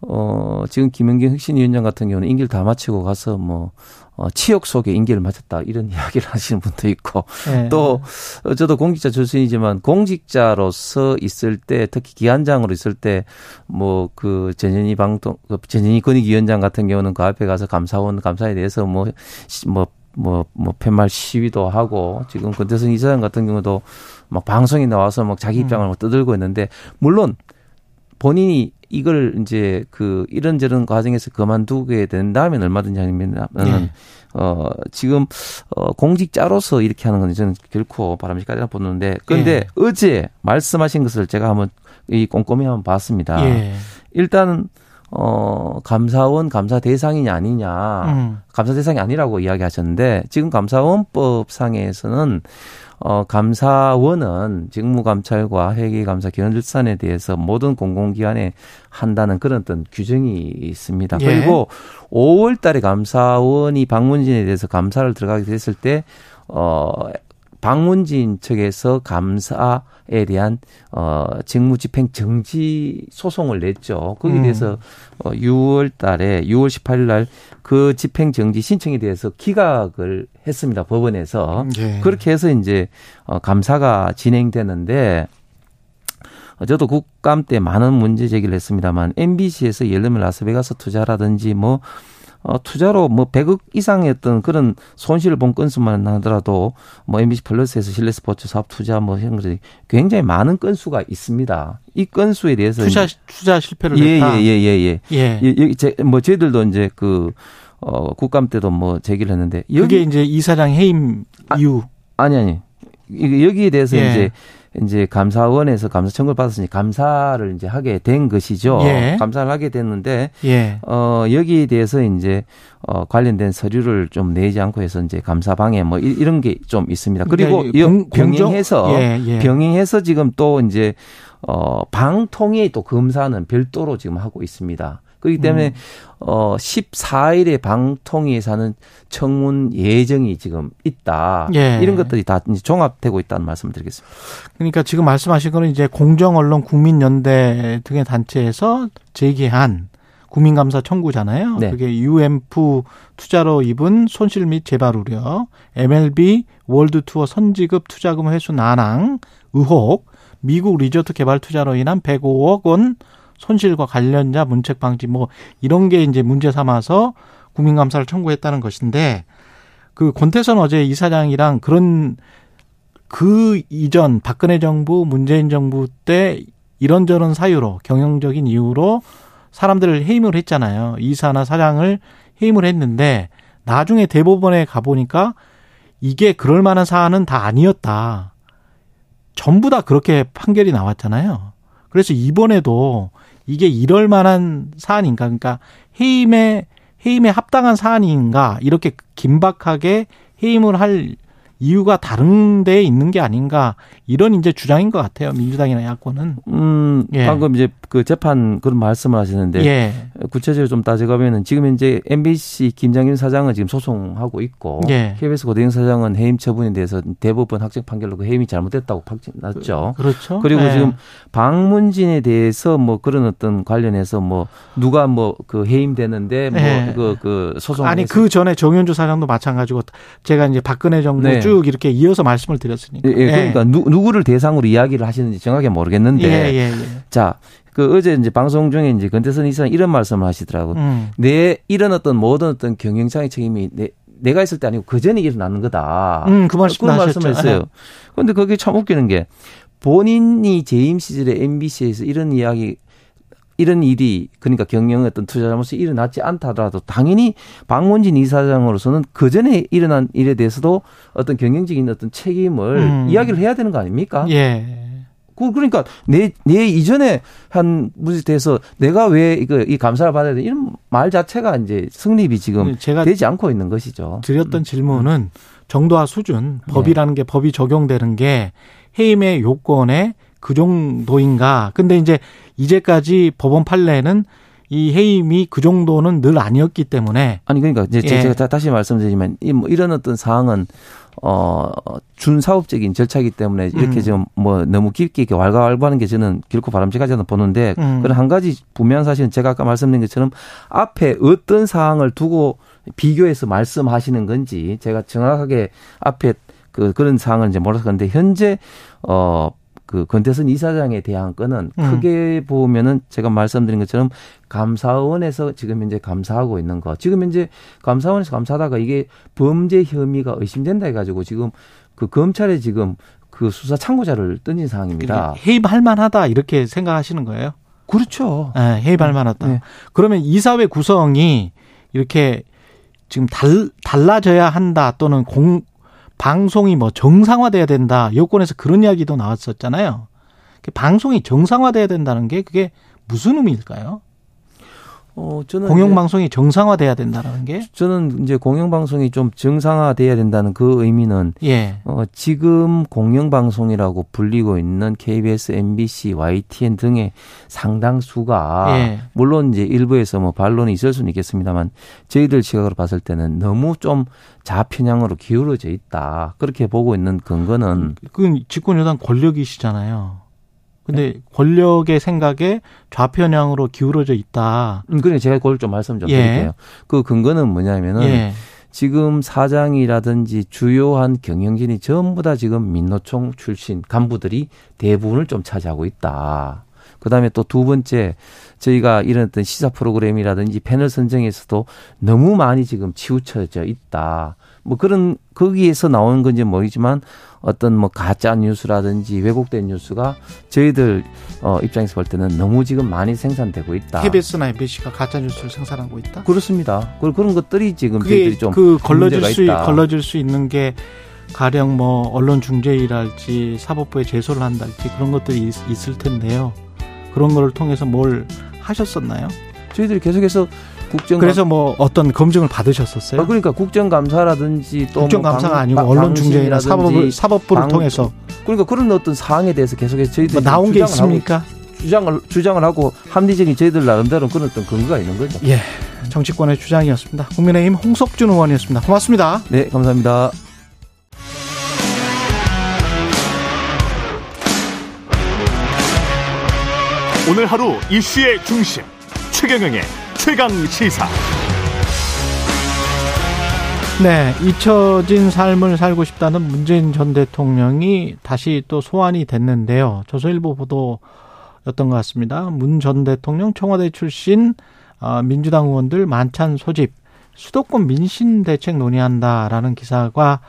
어, 지금 김영경 혁신위원장 같은 경우는 임기를 다 마치고 가서 뭐, 어, 치욕 속에 임기를 마쳤다. 이런 이야기를 하시는 분도 있고, 예. 또, 어, 저도 공직자 출신이지만, 공직자로서 있을 때, 특히 기관장으로 있을 때, 뭐, 그, 전현희 방통, 그 전현희 권익위원장 같은 경우는 그 앞에 가서 감사원, 감사에 대해서 뭐, 시- 뭐, 뭐, 뭐, 팻말 시위도 하고, 지금 권태선 이사장 같은 경우도 막 방송에 나와서 막 자기 입장을 막 떠들고 있는데, 물론, 본인이 이걸 이제 그 이런저런 과정에서 그만두게 된다면 얼마든지 아니면 네. 어 지금 어 공직자로서 이렇게 하는 건 저는 결코 바람직하지 보는데 그런데 예. 어제 말씀하신 것을 제가 한번 이 꼼꼼히 한번 봤습니다. 예. 일단은 어 감사원 감사 대상이냐 아니냐 음. 감사 대상이 아니라고 이야기하셨는데 지금 감사원법상에서는 어 감사원은 직무감찰과 회계감사 기원줄산에 대해서 모든 공공기관에 한다는 그런 어떤 규정이 있습니다. 예. 그리고 5월 달에 감사원이 방문진에 대해서 감사를 들어가게 됐을 때 어, 방문진 측에서 감사에 대한 어, 직무집행 정지 소송을 냈죠. 거기에 음. 대해서 어, 6월 달에 6월 18일 날 그 집행 정지 신청에 대해서 기각을 했습니다. 법원에서. 예. 그렇게 해서 이제 어, 감사가 진행되는데 어, 저도 국감 때 많은 문제 제기를 했습니다만 MBC에서 예를 들면 라스베가스 투자라든지 뭐 어, 투자로 뭐 100억 이상의 어떤 그런 손실을 본 건수만 하더라도 뭐 MBC 플러스에서 실내 스포츠 사업 투자 뭐 이런 것들이 굉장히 많은 건수가 있습니다. 이 건수에 대해서 투자 투자 실패를 예, 했다. 예, 예, 예, 예. 예. 예, 여기 제, 뭐 저희들도 이제 그 어, 국감 때도 뭐 제기를 했는데 여기 그게 이제 이사장 해임 아, 이유. 아니 아니 이게 여기에 대해서 예. 이제 이제 감사원에서 감사 청구를 받았으니 감사를 이제 하게 된 것이죠. 예. 감사를 하게 됐는데 예. 어 여기에 대해서 이제 어 관련된 서류를 좀 내지 않고 해서 이제 감사 방해 뭐 이- 이런 게 좀 있습니다. 그리고 그러니까 이 공- 공정- 병행해서 예, 예. 병행해서 지금 또 이제 어 방통위 또 검사는 별도로 지금 하고 있습니다. 그렇기 때문에 음. 어 14일에 방통위에서 하는 청문 예정이 지금 있다. 예. 이런 것들이 다 종합되고 있다는 말씀을 드리겠습니다. 그러니까 지금 말씀하신 거는 이제 공정 언론 국민연대 등의 단체에서 제기한 국민감사 청구잖아요. 네. 그게 UMF 투자로 입은 손실 및 재발 우려, MLB 월드 투어 선지급 투자금 회수 난항 의혹, 미국 리조트 개발 투자로 인한 105억 원 손실과 관련자 문책 방지 뭐 이런 게 이제 문제 삼아서 국민감사를 청구했다는 것인데 그 권태선 어제 이사장이랑 그런 그 이전 박근혜 정부 문재인 정부 때 이런저런 사유로 경영적인 이유로 사람들을 해임을 했잖아요. 이사나 사장을 해임을 했는데 나중에 대법원에 가보니까 이게 그럴 만한 사안은 다 아니었다. 전부 다 그렇게 판결이 나왔잖아요. 그래서 이번에도 이게 이럴 만한 사안인가? 그러니까 해임에 해임에 합당한 사안인가? 이렇게 긴박하게 해임을 할 이유가 다른 데에 있는 게 아닌가 이런 이제 주장인 것 같아요 민주당이나 야권은 음, 예. 방금 이제 그 재판 그런 말씀을 하시는데 예. 구체적으로 좀 따져가면은 지금 현재 MBC 김장윤 사장은 지금 소송하고 있고 예. KBS 고대영 사장은 해임 처분에 대해서 대법원 확정 판결로 그 해임이 잘못됐다고 확정 났죠. 그 렇죠 그리고 예. 지금 방문진에 대해서 뭐 그런 어떤 관련해서 뭐 누가 뭐 그 해임되는데 예. 뭐그그 소송 아니 그 전에 정현주 사장도 마찬가지고 제가 이제 박근혜 정부 네. 쭉 이렇게 이어서 말씀을 드렸으니까 예, 예, 그러니까 누, 누구를 대상으로 이야기를 하시는지 정확히 모르겠는데 예, 예, 예. 자, 그 어제 이제 방송 중에 이제 건태선 이사는 이런 말씀을 하시더라고. 음. 내 이런 어떤 모든 어떤 경영상의 책임이 내, 내가 있을 때 아니고 그 전에 일어나는 거다. 음, 그 말씀 그런. 말씀을 했어요. 그런데 그게 참 웃기는 게 본인이 재임 시절에 MBC에서 이런 이야기 이런 일이 그러니까 경영 어떤 투자 잘못이 일어났지 않다더라도 당연히 박문진 이사장으로서는 그 전에 일어난 일에 대해서도 어떤 경영적인 어떤 책임을 음. 이야기를 해야 되는 거 아닙니까? 예. 그 그러니까 내 내 이전에 한 문제에 대해서 내가 왜 이거 이 감사를 받아야 돼 이런 말 자체가 이제 성립이 지금 제가 되지 않고 있는 것이죠. 드렸던 질문은 정도와 수준 법이라는 게 법이 적용되는 게 해임의 요건에 그 정도인가. 근데 이제 이제까지 법원 판례는 이 해임이 그 정도는 늘 아니었기 때문에 아니 그러니까 이제 예. 제가 다- 다시 말씀드리지만 이뭐 이런 어떤 사항은 어 준사업적인 절차이기 때문에 이렇게 음. 좀뭐 너무 깊게 이렇게 왈가왈부하는 게 저는 결코 바람직하지 않다 보는데 음. 그런 한 가지 분명한 사실은 제가 아까 말씀드린 것처럼 앞에 어떤 사항을 두고 비교해서 말씀하시는 건지 제가 정확하게 앞에 그 그런 사항을 이제 몰라서 그런데 현재 어 그 권태선 이사장에 대한 건은 음. 크게 보면은 제가 말씀드린 것처럼 감사원에서 지금 현재 감사하고 있는 거. 지금 현재 감사원에서 감사하다가 이게 범죄 혐의가 의심된다 해가지고 지금 그 검찰에 지금 그 수사 참고자를 던진 상황입니다. 해임할 만하다 이렇게 생각하시는 거예요? 그렇죠. 예, 해임할 만하다. 네. 그러면 이사회 구성이 이렇게 지금 달, 달라져야 한다 또는 공, 방송이 뭐 정상화돼야 된다. 여권에서 그런 이야기도 나왔었잖아요. 그 방송이 정상화돼야 된다는 게 그게 무슨 의미일까요? 어, 저는 공영방송이 정상화돼야 된다는 게? 저는 이제 공영방송이 좀 정상화돼야 된다는 그 의미는 예. 어, 지금 공영방송이라고 불리고 있는 KBS, MBC, YTN 등의 상당수가 예. 물론 이제 일부에서 뭐 반론이 있을 수는 있겠습니다만 저희들 시각으로 봤을 때는 너무 좀 좌편향으로 기울어져 있다. 그렇게 보고 있는 근거는 그 집권 여당 권력이시잖아요. 근데 권력의 생각에 좌편향으로 기울어져 있다. 음, 그러니까 제가 그걸 좀 말씀 좀 예. 드릴게요. 그 근거는 뭐냐면은 예. 지금 사장이라든지 주요한 경영진이 전부 다 지금 민노총 출신 간부들이 대부분을 좀 차지하고 있다. 그 다음에 또 두 번째, 저희가 이런 어떤 시사 프로그램이라든지 패널 선정에서도 너무 많이 지금 치우쳐져 있다. 뭐 그런, 거기에서 나오는 건지 모르지만 어떤 뭐 가짜 뉴스라든지 왜곡된 뉴스가 저희들 어, 입장에서 볼 때는 너무 지금 많이 생산되고 있다. KBS나 MBC가 가짜 뉴스를 생산하고 있다. 그렇습니다. 그- 그런 것들이 지금 저희들이 좀그 걸러질 수 있다. 걸러질 수 있는 게 가령 뭐 언론 중재위랄지 사법부에 제소를 한달지 그런 것들이 있, 있을 텐데요. 그런 거를 통해서 뭘 하셨었나요? 저희들이 계속해서 국정 그래서 뭐 어떤 검증을 받으셨었어요? 아, 그러니까 국정감사라든지 또 국정감사가 뭐 방- 아니고 방- 언론 중재위나 방심이라든지 사법을 사법부를 방- 통해서 그러니까 그런 어떤 사항에 대해서 계속해서 저희들이 뭐 나온 게 있습니까? 주장을 주장을 하고 합리적인 저희들 나름대로 그런 어떤 근거가 있는 거죠. 예, 정치권의 주장이었습니다. 국민의힘 홍석준 의원이었습니다. 고맙습니다. 네, 감사합니다. 오늘 하루 이슈의 중심 최경영의 최강 시사. 네, 잊혀진 삶을 살고 싶다는 문재인 전 대통령이 다시 또 소환이 됐는데요. 조선일보 보도였던 것 같습니다. 문 전 대통령 청와대 출신 어, 민주당 의원들 만찬 소집, 수도권 민심 대책 논의한다라는 기사가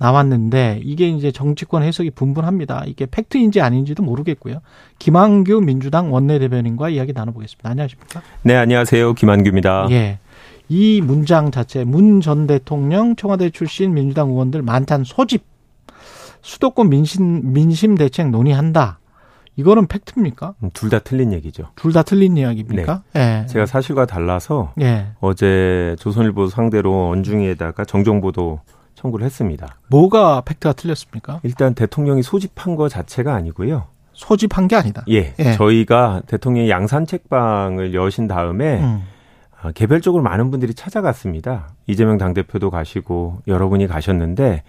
나왔는데 이게 이제 정치권 해석이 분분합니다. 이게 팩트인지 아닌지도 모르겠고요. 김한규 민주당 원내대변인과 이야기 나눠보겠습니다. 안녕하십니까? 네, 안녕하세요. 김한규입니다. 예. 이 문장 자체 문 전 대통령 청와대 출신 민주당 의원들 만찬 소집 수도권 민심 민심 대책 논의한다. 이거는 팩트입니까? 음, 둘다 틀린 얘기죠. 둘 다 틀린 이야기입니까? 예. 제가 사실과 달라서 예. 어제 조선일보 상대로 언중위에다가 정정보도 청구를 했습니다. 뭐가 팩트가 틀렸습니까? 일단 대통령이 소집한 거 자체가 아니고요. 소집한 게 아니다. 예, 예. 저희가 대통령이 양산 책방을 여신 다음에 음. 아, 개별적으로 많은 분들이 찾아갔습니다. 이재명 당대표도 가시고 여러분이 가셨는데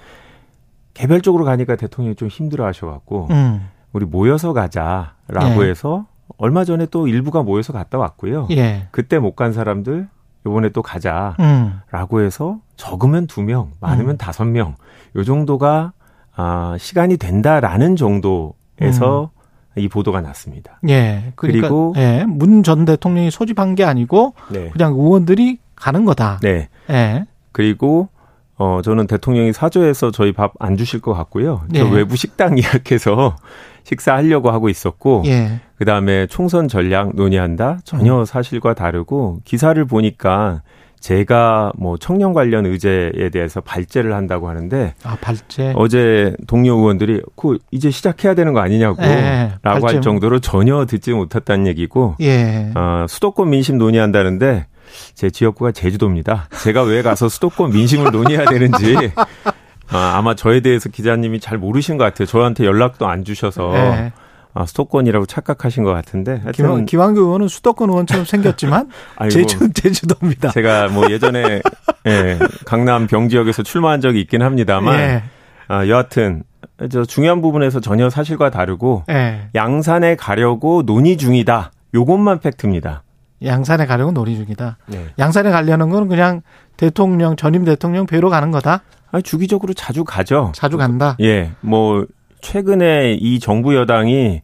개별적으로 가니까 대통령이 좀 힘들어 하셔갖고 음. 우리 모여서 가자라고 예. 해서 얼마 전에 또 일부가 모여서 갔다 왔고요. 예. 그때 못 간 사람들 요번에 또 가자라고 음. 해서 적으면 두 명, 많으면 음. 다섯 명, 요 정도가 아, 시간이 된다라는 정도에서 이 보도가 났습니다. 예. 그러니까 그리고- 예. 문 전 대통령이 소집한 게 아니고 네. 그냥 의원들이 가는 거다. 네. 예. 그리고 어 저는 대통령이 사저에서 저희 밥 안 주실 것 같고요. 저 예. 외부 식당 예약해서 식사하려고 하고 있었고 예. 그다음에 총선 전략 논의한다. 전혀 사실과 다르고 기사를 보니까 제가 뭐 청년 관련 의제에 대해서 발제를 한다고 하는데 아, 발제. 어제 동료 의원들이 그 이제 시작해야 되는 거 아니냐고 예, 라고. 할 정도로 전혀 듣지 못했다는 얘기고 예. 어, 수도권 민심 논의한다는데 제 지역구가 제주도입니다. 제가 왜 가서 수도권 민심을 논의해야 되는지 아, 아마 저에 대해서 기자님이 잘 모르신 것 같아요. 저한테 연락도 안 주셔서 예. 아, 수도권이라고 착각하신 것 같은데 김, 하여튼 김한규 의원은 수도권 의원처럼 생겼지만 아이고, 제주 제주도입니다. 제가 뭐 예전에 예, 강남 병 지역에서 출마한 적이 있긴 합니다만 예. 아, 여하튼 저 중요한 부분에서 전혀 사실과 다르고 예. 양산에 가려고 논의 중이다. 요것만 팩트입니다. 양산에 가려고 논의 중이다. 네. 양산에 가려는 건 그냥 대통령 전임 대통령 뵈러 가는 거다. 아, 주기적으로 자주 가죠. 자주 간다. 예, 뭐 최근에 이 정부 여당이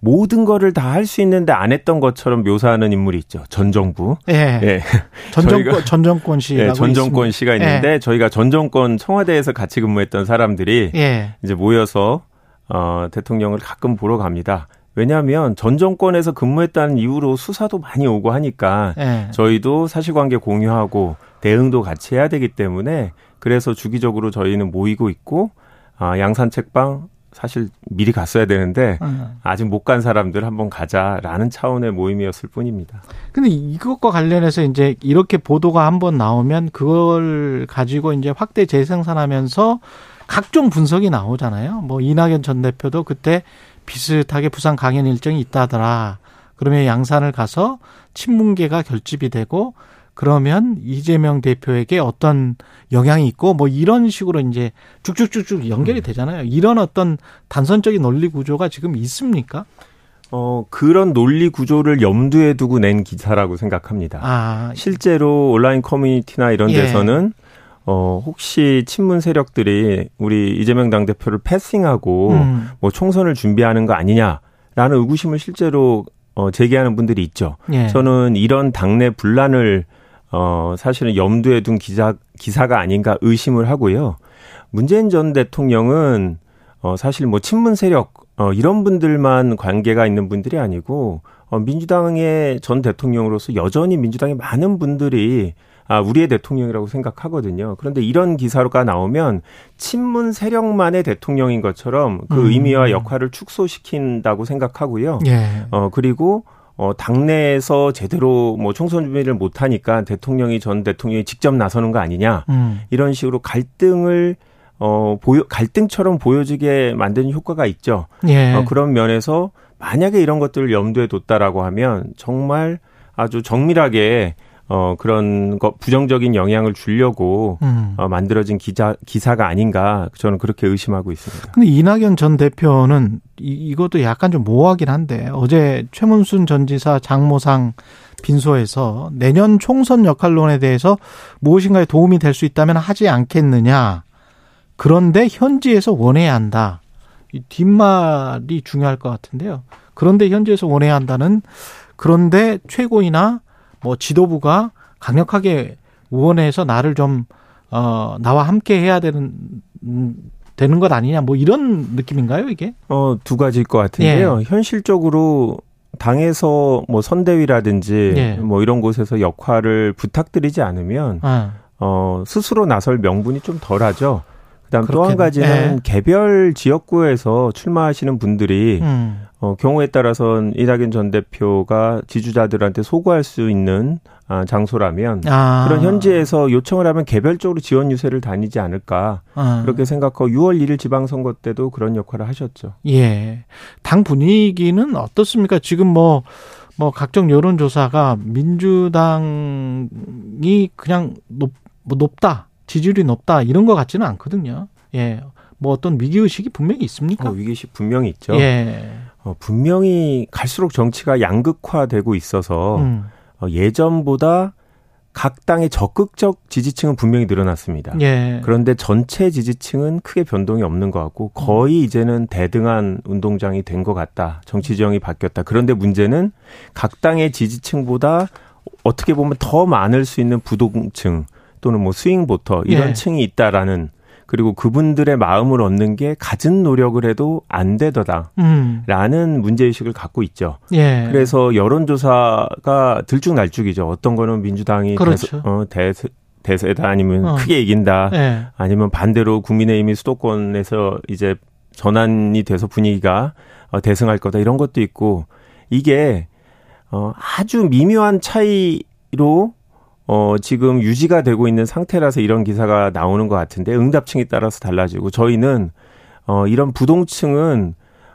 모든 거를 다 할 수 있는데 안 했던 것처럼 묘사하는 인물이 있죠. 전 정부. 예. 예. 전 정권 전 정권 씨라고 예, 전 정권 있습니다. 씨가 있는데 저희가 전 정권 청와대에서 같이 근무했던 사람들이 예. 이제 모여서 어 대통령을 가끔 보러 갑니다. 왜냐하면 전 정권에서 근무했다는 이유로 수사도 많이 오고 하니까 예. 저희도 사실관계 공유하고 대응도 같이 해야 되기 때문에 그래서 주기적으로 저희는 모이고 있고 아, 양산 책방 사실 미리 갔어야 되는데 음. 아직 못 간 사람들 한번 가자라는 차원의 모임이었을 뿐입니다. 근데 이것과 관련해서 이제 이렇게 보도가 한번 나오면 그걸 가지고 이제 확대 재생산하면서 각종 분석이 나오잖아요. 뭐 이낙연 전 대표도 그때 비슷하게 부산 강연 일정이 있다더라. 그러면 양산을 가서 친문계가 결집이 되고 그러면 이재명 대표에게 어떤 영향이 있고 뭐 이런 식으로 이제 쭉쭉쭉쭉 연결이 되잖아요. 이런 어떤 단선적인 논리 구조가 지금 있습니까? 어, 그런 논리 구조를 염두에 두고 낸 기사라고 생각합니다. 아, 실제로 온라인 커뮤니티나 이런 예. 데서는 어, 혹시 친문 세력들이 우리 이재명 당대표를 패싱하고 음, 뭐 총선을 준비하는 거 아니냐라는 의구심을 실제로 어, 제기하는 분들이 있죠. 예. 저는 이런 당내 분란을 어, 사실은 염두에 둔 기사, 기사가 아닌가 의심을 하고요. 문재인 전 대통령은 어, 사실 뭐 친문 세력 어, 이런 분들만 관계가 있는 분들이 아니고 어, 민주당의 전 대통령으로서 여전히 민주당의 많은 분들이 아, 우리의 대통령이라고 생각하거든요. 그런데 이런 기사가 나오면 친문 세력만의 대통령인 것처럼 그 음. 의미와 역할을 축소시킨다고 생각하고요. 예. 어, 그리고 어, 당내에서 제대로 뭐 총선 준비를 못하니까 대통령이 전 대통령이 직접 나서는 거 아니냐. 음. 이런 식으로 갈등을 어, 보여, 갈등처럼 보여지게 만드는 효과가 있죠. 예. 어, 그런 면에서 만약에 이런 것들을 염두에 뒀다라고 하면 정말 아주 정밀하게 어, 그런 거, 부정적인 영향을 주려고, 음. 어, 만들어진 기자, 기사가 아닌가, 저는 그렇게 의심하고 있습니다. 근데 이낙연 전 대표는 이, 이것도 약간 좀 모호하긴 한데 어제 최문순 전 지사 장모상 빈소에서 내년 총선 역할론에 대해서 무엇인가에 도움이 될 수 있다면 하지 않겠느냐. 그런데 현지에서 원해야 한다. 이 뒷말이 중요할 것 같은데요. 그런데 현지에서 원해야 한다는 그런데 최고이나 뭐 지도부가 강력하게 의원해서 나를 좀 어, 나와 함께 해야 되는 음, 되는 것 아니냐 뭐 이런 느낌인가요 이게? 어, 두 가지일 것 같은데요. 현실적으로 당에서 뭐 선대위라든지 예. 뭐 이런 곳에서 역할을 부탁드리지 않으면 아, 어, 스스로 나설 명분이 좀 덜하죠. 그다음 또 한. 가지는 예. 개별 지역구에서 출마하시는 분들이 음, 어, 경우에 따라서는 이낙연 전 대표가 지주자들한테 소구할 수 있는 아, 장소라면 아, 그런 현지에서 요청을 하면 개별적으로 지원 유세를 다니지 않을까 아, 그렇게 생각하고 6월 1일 지방선거 때도 그런 역할을 하셨죠. 예, 당 분위기는 어떻습니까? 지금 뭐, 뭐, 각종 여론조사가 민주당이 그냥 높, 뭐 높다, 지지율이 높다, 이런 것 같지는 않거든요. 예. 뭐 어떤 위기 의식이 분명히 있습니까? 어, 위기식 분명히 있죠. 예. 어, 분명히 갈수록 정치가 양극화되고 있어서 음. 어, 예전보다 각 당의 적극적 지지층은 분명히 늘어났습니다. 예. 그런데 전체 지지층은 크게 변동이 없는 것 같고 거의 이제는 대등한 운동장이 된 것 같다. 정치 지형이 바뀌었다. 그런데 문제는 각 당의 지지층보다 어떻게 보면 더 많을 수 있는 부동층 또는 뭐 스윙 보터 이런 예. 층이 있다라는 그리고 그분들의 마음을 얻는 게 갖은 노력을 해도 안 되더라. 음. 라는 문제 의식을 갖고 있죠. 예. 그래서 여론조사가 들쭉날쭉이죠. 어떤 거는 민주당이 그렇죠. 대세, 어, 대세, 대세다 아니면 어. 크게 이긴다. 예. 아니면 반대로 국민의힘이 수도권에서 이제 전환이 돼서 분위기가 어, 대승할 거다 이런 것도 있고 이게 어, 아주 미묘한 차이로 어, 지금 유지가 되고 있는 상태라서 이런 기사가 나오는 것 같은데 응답층에 따라서 달라지고 저희는 어, 이런 부동층은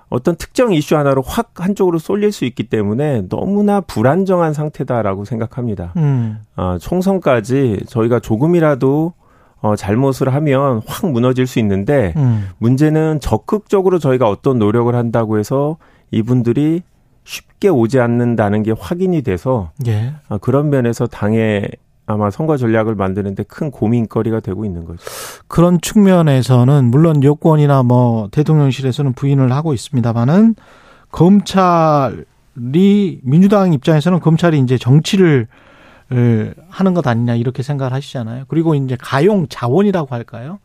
어떤 특정 이슈 하나로 확 한쪽으로 쏠릴 수 있기 때문에 너무나 불안정한 상태다라고 생각합니다. 음. 어, 총선까지 저희가 조금이라도 어, 잘못을 하면 확 무너질 수 있는데 음. 문제는 적극적으로 저희가 어떤 노력을 한다고 해서 이분들이 쉽게 오지 않는다는 게 확인이 돼서 예. 아, 그런 면에서 당의 아마 선거 전략을 만드는데 큰 고민거리가 되고 있는 거죠. 그런 측면에서는 물론 여권이나 뭐 대통령실에서는 부인을 하고 있습니다만은 검찰이 민주당 입장에서는 검찰이 이제 정치를 을 하는 것 아니냐 이렇게 생각을 하시잖아요. 그리고 이제 가용 자원이라고 할까요?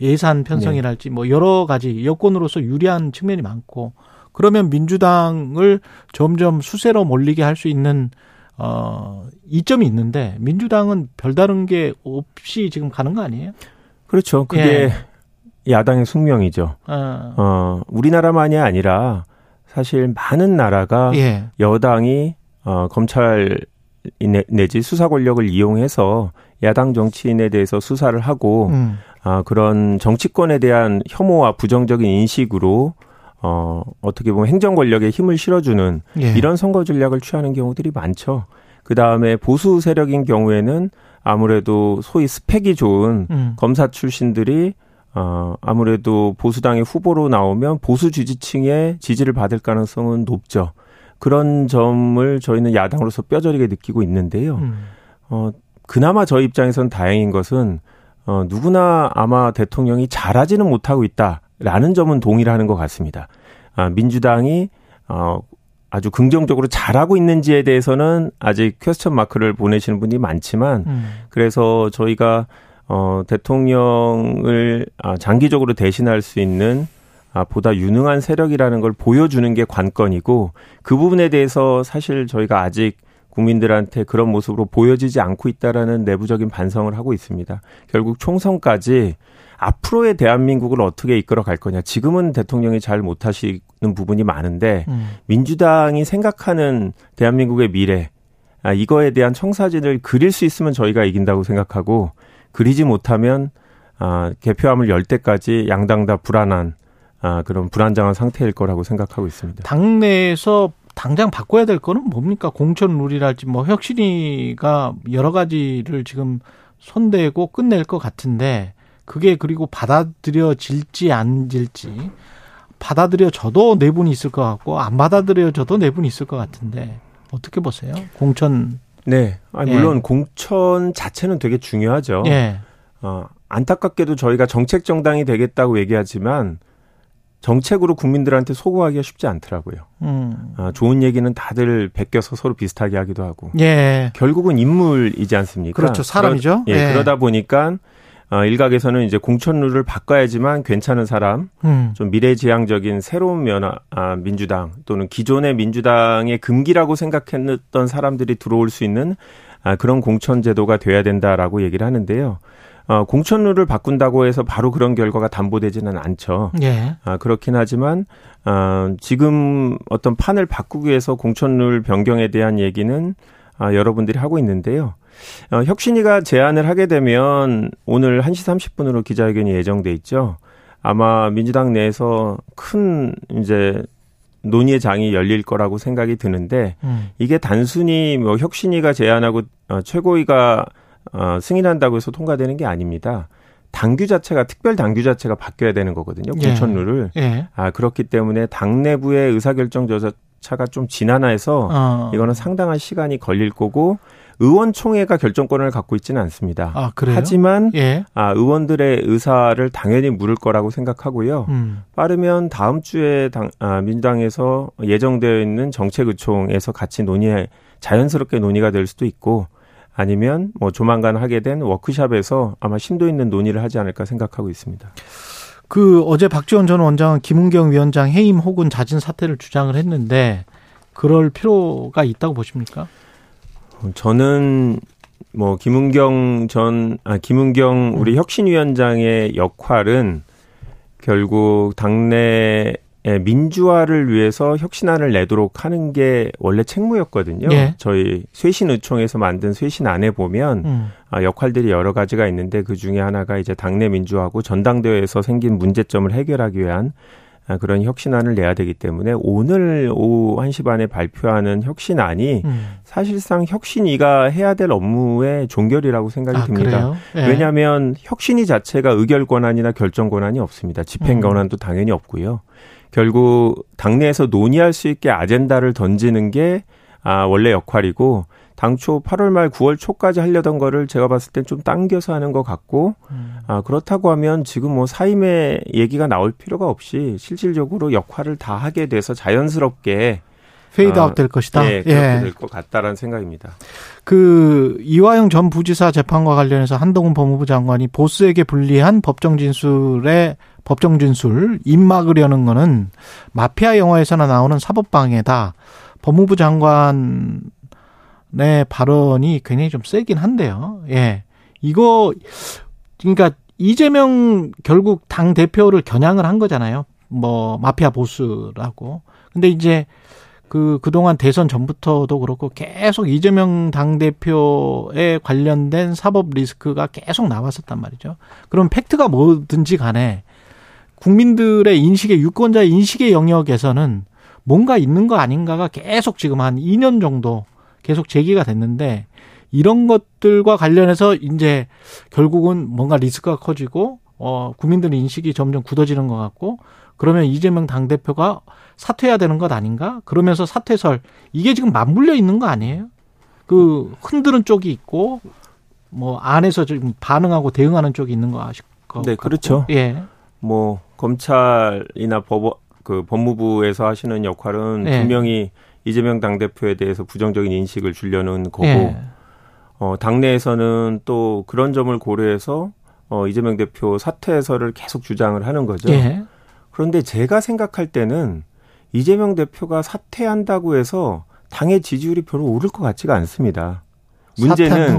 예산 편성이랄지 뭐 여러 가지 여권으로서 유리한 측면이 많고 그러면 민주당을 점점 수세로 몰리게 할 수 있는 어 이점이 있는데 민주당은 별다른 게 없이 지금 가는 거 아니에요? 그렇죠. 그게 야당의 숙명이죠. 어, 어, 우리나라만이 아니라 사실 많은 나라가 예. 여당이 어, 검찰 내- 내지 수사 권력을 이용해서 야당 정치인에 대해서 수사를 하고 음. 아, 그런 정치권에 대한 혐오와 부정적인 인식으로 어, 어떻게 보면 행정 권력에 힘을 실어주는 예. 이런 선거 전략을 취하는 경우들이 많죠. 그 다음에 보수 세력인 경우에는 아무래도 소위 스펙이 좋은 음. 검사 출신들이 어, 아무래도 보수당의 후보로 나오면 보수 지지층의 지지를 받을 가능성은 높죠. 그런 점을 저희는 야당으로서 뼈저리게 느끼고 있는데요. 음. 어, 그나마 저희 입장에서는 다행인 것은 어, 누구나 아마 대통령이 잘하지는 못하고 있다 라는 점은 동의를 하는 것 같습니다. 아, 민주당이 어, 아주 긍정적으로 잘하고 있는지에 대해서는 아직 퀘스천 마크를 보내시는 분이 많지만 음. 그래서 저희가 어 대통령을 아, 장기적으로 대신할 수 있는 아 보다 유능한 세력이라는 걸 보여주는 게 관건이고 그 부분에 대해서 사실 저희가 아직 국민들한테 그런 모습으로 보여지지 않고 있다라는 내부적인 반성을 하고 있습니다. 결국 총선까지 앞으로의 대한민국을 어떻게 이끌어 갈 거냐. 지금은 대통령이 잘 못하시는 부분이 많은데 음. 민주당이 생각하는 대한민국의 미래, 아, 이거에 대한 청사진을 그릴 수 있으면 저희가 이긴다고 생각하고 그리지 못하면 아, 개표함을 열 때까지 양당 다 불안한 아, 그런 불안정한 상태일 거라고 생각하고 있습니다. 당내에서 당장 바꿔야 될 거는 뭡니까? 공천 룰이랄지 뭐 혁신이가 여러 가지를 지금 손대고 끝낼 것 같은데 그게 그리고 받아들여질지 안질지 받아들여져도 내분이 있을 것 같고 안 받아들여져도 내분이 있을 것 같은데 어떻게 보세요? 공천 네. 아니, 예. 물론 공천 자체는 되게 중요하죠. 예. 어, 안타깝게도 저희가 정책 정당이 되겠다고 얘기하지만 정책으로 국민들한테 소구하기가 쉽지 않더라고요. 음. 아, 좋은 얘기는 다들 베껴서 서로 비슷하게 하기도 하고. 예. 결국은 인물이지 않습니까? 그렇죠. 사람이죠. 그러, 예, 예. 그러다 보니까 어, 일각에서는 이제 공천룰을 바꿔야지만 괜찮은 사람, 음. 좀 미래지향적인 새로운 면화 아, 민주당 또는 기존의 민주당의 금기라고 생각했던 사람들이 들어올 수 있는 아, 그런 공천 제도가 돼야 된다라고 얘기를 하는데요. 어, 공천룰을 바꾼다고 해서 바로 그런 결과가 담보되지는 않죠. 예. 아, 그렇긴 하지만 아, 지금 어떤 판을 바꾸기 위해서 공천룰 변경에 대한 얘기는 아, 여러분들이 하고 있는데요. 어, 혁신이가 제안을 하게 되면 오늘 1시 30분으로 기자회견이 예정돼 있죠. 아마 민주당 내에서 큰 이제 논의의 장이 열릴 거라고 생각이 드는데 음. 이게 단순히 뭐 혁신이가 제안하고 어, 최고위가 어, 승인한다고 해서 통과되는 게 아닙니다. 당규 자체가 특별 당규 자체가 바뀌어야 되는 거거든요. 예. 공천룰을. 예. 아 그렇기 때문에 당 내부의 의사결정 절차가 좀 지난해서 어. 이거는 상당한 시간이 걸릴 거고 의원총회가 결정권을 갖고 있지는 않습니다. 아, 그래요? 하지만 예. 아, 의원들의 의사를 당연히 물을 거라고 생각하고요. 음. 빠르면 다음 주에 당, 아, 민주당에서 예정되어 있는 정책의총에서 같이 논의해 자연스럽게 논의가 될 수도 있고 아니면 뭐 조만간 하게 된 워크샵에서 아마 심도 있는 논의를 하지 않을까 생각하고 있습니다. 그 어제 박지원 전 원장은 김은경 위원장 해임 혹은 자진 사퇴를 주장을 했는데 그럴 필요가 있다고 보십니까? 저는 뭐 김은경 전, 아, 김은경 우리 혁신위원장의 역할은 결국 당내의 민주화를 위해서 혁신안을 내도록 하는 게 원래 책무였거든요. 예. 저희 쇄신의총에서 만든 쇄신안에 보면 음. 아, 역할들이 여러 가지가 있는데 그 중에 하나가 이제 당내 민주화고 전당대회에서 생긴 문제점을 해결하기 위한 아, 그런 혁신안을 내야 되기 때문에 오늘 오후 1시 반에 발표하는 혁신안이 음. 사실상 혁신이가 해야 될 업무의 종결이라고 생각이 아, 듭니다. 예. 왜냐하면 혁신이 자체가 의결 권한이나 결정 권한이 없습니다. 집행 음. 권한도 당연히 없고요. 결국 당내에서 논의할 수 있게 아젠다를 던지는 게 아, 원래 역할이고 당초 8월 말 9월 초까지 하려던 거를 제가 봤을 땐 좀 당겨서 하는 것 같고 음. 아, 그렇다고 하면 지금 뭐 사임의 얘기가 나올 필요가 없이 실질적으로 역할을 다 하게 돼서 자연스럽게 페이드아웃 어, 될 것이다. 예, 그렇게 될것 같다라는 생각입니다. 그 이화영 전 부지사 재판과 관련해서 한동훈 법무부 장관이 보스에게 불리한 법정 진술에 법정 진술 입 막으려는 거는 마피아 영화에서나 나오는 사법 방해다. 법무부 장관 의 발언이 굉장히 좀 세긴 한데요. 예. 이거 그러니까 이재명 결국 당 대표를 겨냥을 한 거잖아요. 뭐 마피아 보스라고. 근데 이제 그 그동안 대선 전부터도 그렇고 계속 이재명 당대표에 관련된 사법 리스크가 계속 나왔었단 말이죠. 그럼 팩트가 뭐든지 간에 국민들의 인식의 유권자의 인식의 영역에서는 뭔가 있는 거 아닌가가 계속 지금 한 2년 정도 계속 제기가 됐는데 이런 것들과 관련해서 이제 결국은 뭔가 리스크가 커지고 어 국민들의 인식이 점점 굳어지는 것 같고 그러면 이재명 당 대표가 사퇴해야 되는 것 아닌가? 그러면서 사퇴설 이게 지금 맞물려 있는 거 아니에요? 그 흔드는 쪽이 있고 뭐 안에서 지금 반응하고 대응하는 쪽이 있는 거 아실 것 네, 같고. 그렇죠. 예. 뭐 검찰이나 법, 그 법무부에서 하시는 역할은 네. 분명히 이재명 당대표에 대해서 부정적인 인식을 주려는 거고 예. 어, 당내에서는 또 그런 점을 고려해서 어, 이재명 대표 사퇴해서를 계속 주장을 하는 거죠. 예. 그런데 제가 생각할 때는 이재명 대표가 사퇴한다고 해서 당의 지지율이 별로 오를 것 같지가 않습니다. 문제는.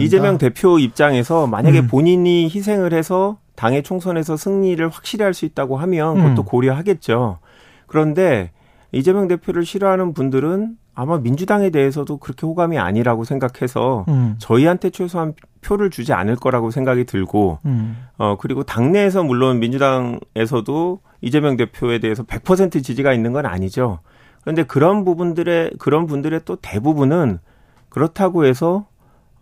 이재명 대표 입장에서 만약에 음. 본인이 희생을 해서 당의 총선에서 승리를 확실히 할 수 있다고 하면 그것도 음. 고려하겠죠. 그런데 이재명 대표를 싫어하는 분들은 아마 민주당에 대해서도 그렇게 호감이 아니라고 생각해서 음. 저희한테 최소한 표를 주지 않을 거라고 생각이 들고 음. 어 그리고 당내에서 물론 민주당에서도 이재명 대표에 대해서 100% 지지가 있는 건 아니죠. 그런데 그런 부분들의 그런 분들의 또 대부분은 그렇다고 해서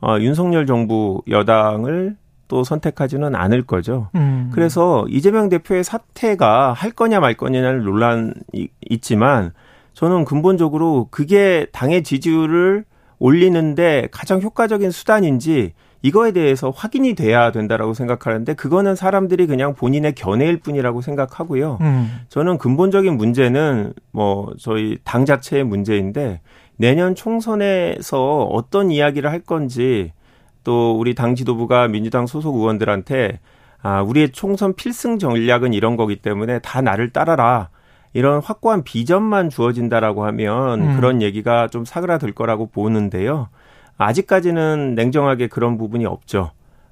어, 윤석열 정부 여당을 또 선택하지는 않을 거죠. 음. 그래서 이재명 대표의 사퇴가 할 거냐 말 거냐는 논란이 있지만 저는 근본적으로 그게 당의 지지율을 올리는데 가장 효과적인 수단인지 이거에 대해서 확인이 돼야 된다라고 생각하는데 그거는 사람들이 그냥 본인의 견해일 뿐이라고 생각하고요. 음. 저는 근본적인 문제는 뭐 저희 당 자체의 문제인데 내년 총선에서 어떤 이야기를 할 건지 또 우리 당 지도부가 민주당 소속 의원들한테 아, 우리의 총선 필승 전략은 이런 거기 때문에 다 나를 따라라. 이런 확고한 비전만 주어진다라고 하면 음. 그런 얘기가 좀 사그라들 거라고 보는데요. 아직까지는 냉정하게 그런 부분이 없죠.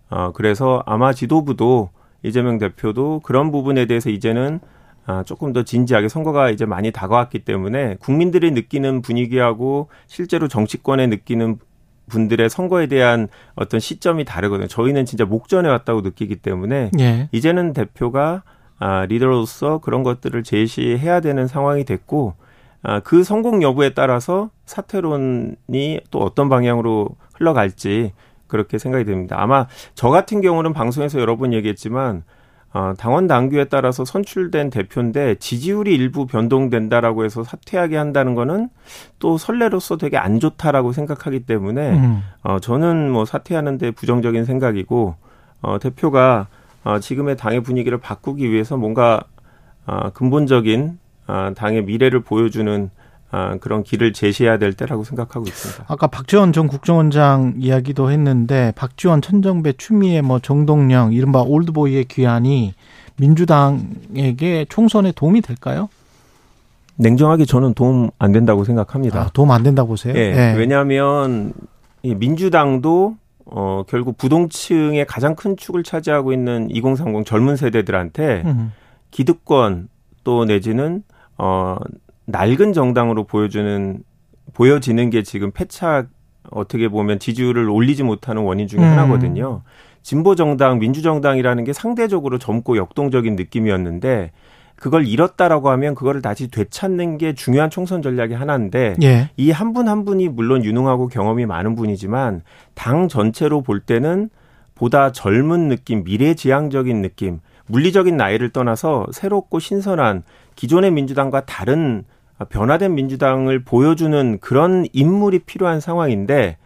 어, 그래서 아마 지도부도 이재명 대표도 그런 부분에 대해서 이제는 아, 조금 더 진지하게 선거가 이제 많이 다가왔기 때문에 국민들이 느끼는 분위기하고 실제로 정치권에 느끼는 분들의 선거에 대한 어떤 시점이 다르거든요. 저희는 진짜 목전에 왔다고 느끼기 때문에 예. 이제는 대표가 아, 리더로서 그런 것들을 제시해야 되는 상황이 됐고 아, 그 성공 여부에 따라서 사퇴론이 또 어떤 방향으로 흘러갈지 그렇게 생각이 됩니다. 아마 저 같은 경우는 방송에서 여러 번 얘기했지만 어, 당원 당규에 따라서 선출된 대표인데 지지율이 일부 변동된다라고 해서 사퇴하게 한다는 거는 또 선례로서 되게 안 좋다라고 생각하기 때문에 음. 어, 저는 뭐 사퇴하는데 부정적인 생각이고 어, 대표가 어, 지금의 당의 분위기를 바꾸기 위해서 뭔가 어, 근본적인 어, 당의 미래를 보여주는 어, 그런 길을 제시해야 될 때라고 생각하고 있습니다. 아까 박지원 전 국정원장 이야기도 했는데 박지원, 천정배, 추미애, 뭐 정동영 이른바 올드보이의 귀환이 민주당에게 총선에 도움이 될까요? 냉정하게 저는 도움 안 된다고 생각합니다. 아, 도움 안 된다고 보세요? 네, 네. 왜냐하면 민주당도 어, 결국 부동층의 가장 큰 축을 차지하고 있는 2030 젊은 세대들한테 음. 기득권 또 내지는 어, 낡은 정당으로 보여주는 보여지는 게 지금 패착 어떻게 보면 지지율을 올리지 못하는 원인 중에 음. 하나거든요. 진보 정당, 민주 정당이라는 게 상대적으로 젊고 역동적인 느낌이었는데 그걸 잃었다라고 하면 그거를 다시 되찾는 게 중요한 총선 전략의 하나인데 예. 이한 분한 한 분이 물론 유능하고 경험이 많은 분이지만 당 전체로 볼 때는 보다 젊은 느낌, 미래지향적인 느낌, 물리적인 나이를 떠나서 새롭고 신선한 기존의 민주당과 다른 변화된 민주당을 보여주는 그런 인물이 필요한 상황인데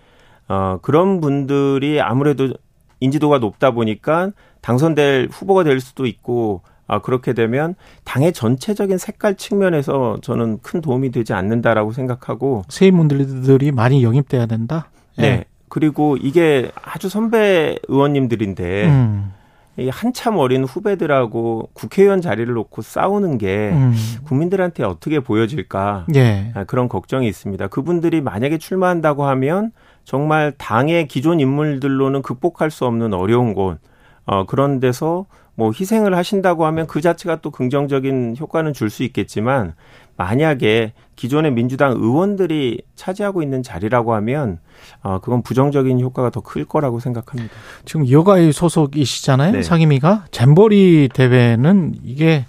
어 그런 분들이 아무래도 인지도가 높다 보니까 당선될 후보가 될 수도 있고 아, 그렇게 되면 당의 전체적인 색깔 측면에서 저는 큰 도움이 되지 않는다라고 생각하고 세임분들이 많이 영입돼야 된다. 네. 네. 그리고 이게 아주 선배 의원님들인데 음. 이 한참 어린 후배들하고 국회의원 자리를 놓고 싸우는 게 음. 국민들한테 어떻게 보여질까 예. 아, 그런 걱정이 있습니다. 그분들이 만약에 출마한다고 하면 정말 당의 기존 인물들로는 극복할 수 없는 어려운 곳 어, 그런 데서 뭐 희생을 하신다고 하면 그 자체가 또 긍정적인 효과는 줄 수 있겠지만 만약에 기존의 민주당 의원들이 차지하고 있는 자리라고 하면 어 그건 부정적인 효과가 더 클 거라고 생각합니다. 지금 여가의 소속이시잖아요. 네. 상임위가 잼버리 대회는 이게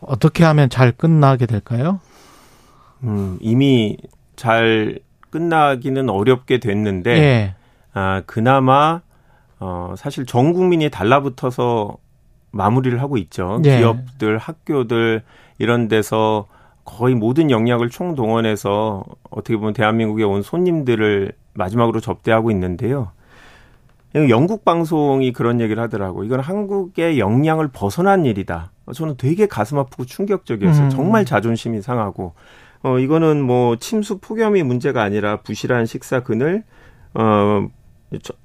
어떻게 하면 잘 끝나게 될까요? 음, 이미 잘 끝나기는 어렵게 됐는데 네. 아 그나마 어 사실 전 국민이 달라붙어서 마무리를 하고 있죠. 네. 기업들, 학교들 이런 데서 거의 모든 역량을 총동원해서 어떻게 보면 대한민국에 온 손님들을 마지막으로 접대하고 있는데요. 영국 방송이 그런 얘기를 하더라고. 이건 한국의 역량을 벗어난 일이다. 저는 되게 가슴 아프고 충격적이었어요. 음. 정말 자존심이 상하고. 어, 이거는 뭐 침수 폭염이 문제가 아니라 부실한 식사 그늘, 어,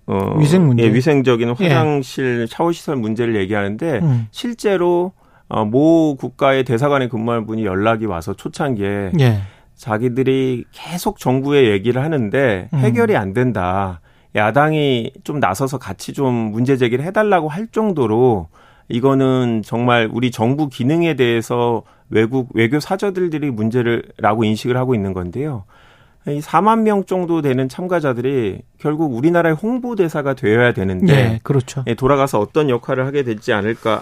어, 위생 문제. 예, 위생적인 예. 화장실, 예. 샤워 시설 문제를 얘기하는데 음. 실제로 어, 모 국가의 대사관에 근무하는 분이 연락이 와서 초창기에 예. 자기들이 계속 정부에 얘기를 하는데 음. 해결이 안 된다. 야당이 좀 나서서 같이 좀 문제 제기를 해달라고 할 정도로 이거는 정말 우리 정부 기능에 대해서 외국 외교 사저들이 문제를라고 인식을 하고 있는 건데요. 이 4만 명 정도 되는 참가자들이 결국 우리나라의 홍보대사가 되어야 되는데 네, 그렇죠. 예, 돌아가서 어떤 역할을 하게 될지 않을까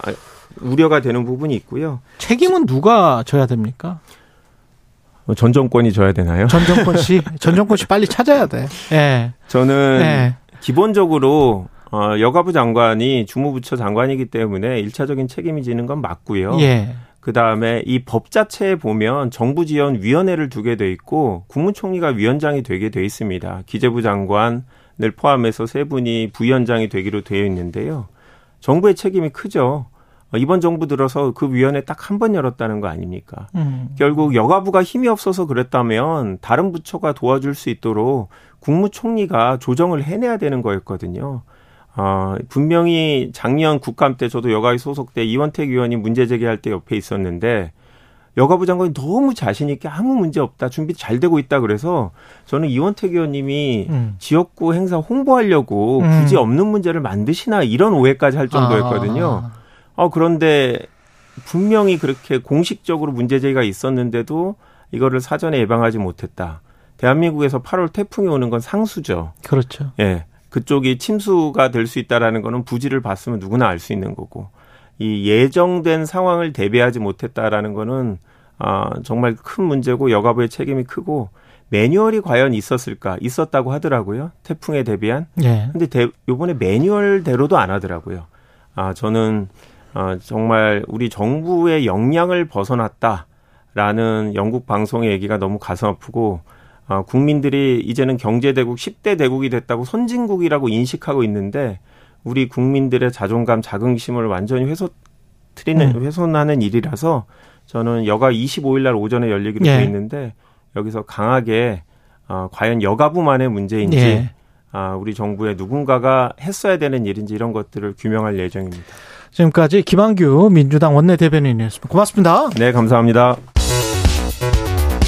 우려가 되는 부분이 있고요. 책임은 누가 져야 됩니까? 어, 전 정권이 져야 되나요? 전 정권 씨, 전 정권 씨 빨리 찾아야 돼. 예. 저는 예. 기본적으로 어, 여가부 장관이 주무부처 장관이기 때문에 일차적인 책임이 지는 건 맞고요. 예. 그 다음에 이 법 자체에 보면 정부 지원 위원회를 두게 돼 있고 국무총리가 위원장이 되게 돼 있습니다. 기재부 장관을 포함해서 세 분이 부위원장이 되기로 되어 있는데요. 정부의 책임이 크죠. 어, 이번 정부 들어서 그 위원회 딱 한 번 열었다는 거 아닙니까? 음. 결국 여가부가 힘이 없어서 그랬다면 다른 부처가 도와줄 수 있도록 국무총리가 조정을 해내야 되는 거였거든요. 어, 분명히 작년 국감 때 저도 여가위 소속 때 이원택 의원이 문제 제기할 때 옆에 있었는데 여가부 장관이 너무 자신 있게 아무 문제 없다 준비 잘 되고 있다 그래서 저는 이원택 의원님이 음. 지역구 행사 홍보하려고 음. 굳이 없는 문제를 만드시나 이런 오해까지 할 정도였거든요. 아. 어, 그런데 분명히 그렇게 공식적으로 문제 제기가 있었는데도 이거를 사전에 예방하지 못했다. 대한민국에서 8월 태풍이 오는 건 상수죠. 그렇죠. 예. 그쪽이 침수가 될 수 있다라는 거는 부지를 봤으면 누구나 알 수 있는 거고. 이 예정된 상황을 대비하지 못했다라는 거는 아, 정말 큰 문제고 여가부의 책임이 크고 매뉴얼이 과연 있었을까? 있었다고 하더라고요. 태풍에 대비한. 예. 근데 대, 요번에 매뉴얼대로도 안 하더라고요. 아, 저는 아, 정말 우리 정부의 역량을 벗어났다라는 영국 방송의 얘기가 너무 가슴 아프고 아, 국민들이 이제는 경제대국 10대 대국이 됐다고 선진국이라고 인식하고 있는데 우리 국민들의 자존감, 자긍심을 완전히 훼손트리는 음. 훼손하는 일이라서 저는 여가 25일 날 오전에 열리기로 예. 돼 있는데 여기서 강하게 아, 과연 여가부만의 문제인지 예. 아, 우리 정부의 누군가가 했어야 되는 일인지 이런 것들을 규명할 예정입니다. 지금까지 김한규 민주당 원내대변인이었습니다. 고맙습니다. 네, 감사합니다.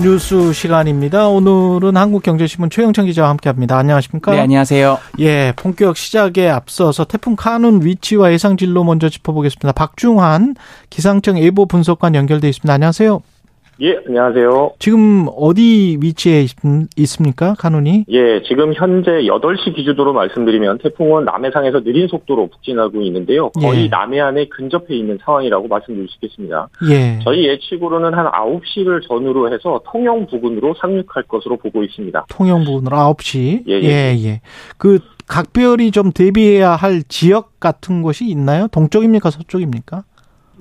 뉴스 시간입니다. 오늘은 한국경제신문 최영천 기자와 함께합니다. 안녕하십니까? 네, 안녕하세요. 예, 본격 시작에 앞서서 태풍 카눈 위치와 예상 진로 먼저 짚어보겠습니다. 박중환 기상청 예보 분석관 연결돼 있습니다. 안녕하세요. 예, 안녕하세요. 지금 어디 위치에 있, 있습니까? 카눈이? 예, 지금 현재 8시 기준으로 말씀드리면 태풍은 남해상에서 느린 속도로 북진하고 있는데요. 거의 예. 남해안에 근접해 있는 상황이라고 말씀드릴 수 있겠습니다. 예. 저희 예측으로는 한 9시를 전후로 해서 통영 부근으로 상륙할 것으로 보고 있습니다. 통영 부근으로 9시. 예, 예. 예, 예. 그 각별히 좀 대비해야 할 지역 같은 곳이 있나요? 동쪽입니까? 서쪽입니까?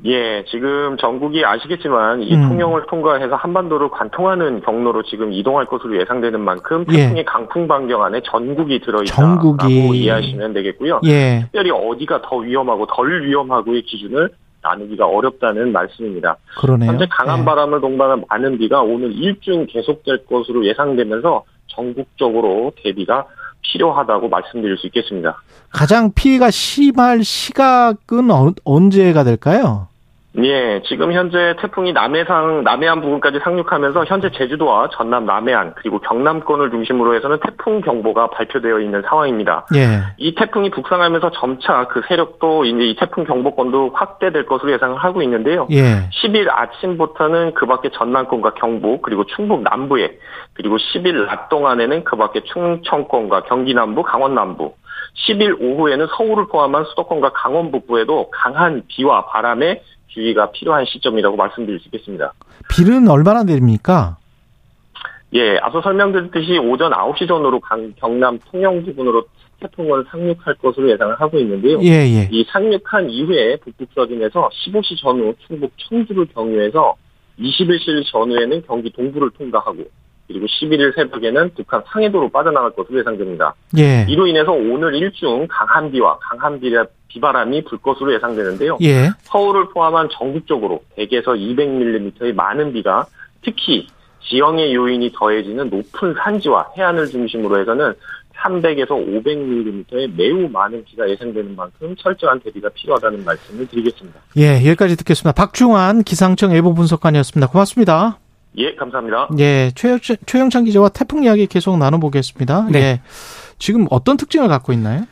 예, 지금 전국이 아시겠지만 이 음. 통영을 통과해서 한반도를 관통하는 경로로 지금 이동할 것으로 예상되는 만큼 예. 태풍의 강풍 반경 안에 전국이 들어있다라고 전국이. 이해하시면 되겠고요. 예. 특별히 어디가 더 위험하고 덜 위험하고의 기준을 나누기가 어렵다는 말씀입니다. 그러네요. 현재 강한 예. 바람을 동반한 많은 비가 오늘 일주일 계속될 것으로 예상되면서 전국적으로 대비가 필요하다고 말씀드릴 수 있겠습니다. 가장 피해가 심할 시각은 어, 언제가 될까요? 예, 지금 현재 태풍이 남해상, 남해안 부근까지 상륙하면서 현재 제주도와 전남 남해안 그리고 경남권을 중심으로 해서는 태풍 경보가 발표되어 있는 상황입니다. 예. 이 태풍이 북상하면서 점차 그 세력도 이제 이 태풍 경보권도 확대될 것으로 예상을 하고 있는데요. 예. 10일 아침부터는 그 밖에 전남권과 경북 그리고 충북 남부에 그리고 10일 낮 동안에는 그 밖에 충청권과 경기 남부, 강원 남부 10일 오후에는 서울을 포함한 수도권과 강원 북부에도 강한 비와 바람에 주의가 필요한 시점이라고 말씀드릴 수 있겠습니다. 비는 얼마나 내립니까? 예, 앞서 설명드렸듯이 오전 9시 전후로 강- 경남 통영 부근으로 태풍을 상륙할 것으로 예상을 하고 있는데요. 예, 예. 이 상륙한 이후에 북북서진에서 15시 전후 충북 청주를 경유해서 21시 전후에는 경기 동부를 통과하고 그리고 11일 새벽에는 북한 상해도로 빠져나갈 것으로 예상됩니다. 예. 이로 인해서 오늘 일중 강한 비와 강한 비- 비바람이 불 것으로 예상되는데요. 예. 서울을 포함한 전국적으로 100에서 200mm의 많은 비가 특히 지형의 요인이 더해지는 높은 산지와 해안을 중심으로 해서는 300에서 500mm의 매우 많은 비가 예상되는 만큼 철저한 대비가 필요하다는 말씀을 드리겠습니다. 예, 여기까지 듣겠습니다. 박중환 기상청 예보 분석관이었습니다. 고맙습니다. 예, 감사합니다. 예, 최, 최영찬 기자와 태풍 이야기 계속 나눠보겠습니다. 네. 예. 지금 어떤 특징을 갖고 있나요?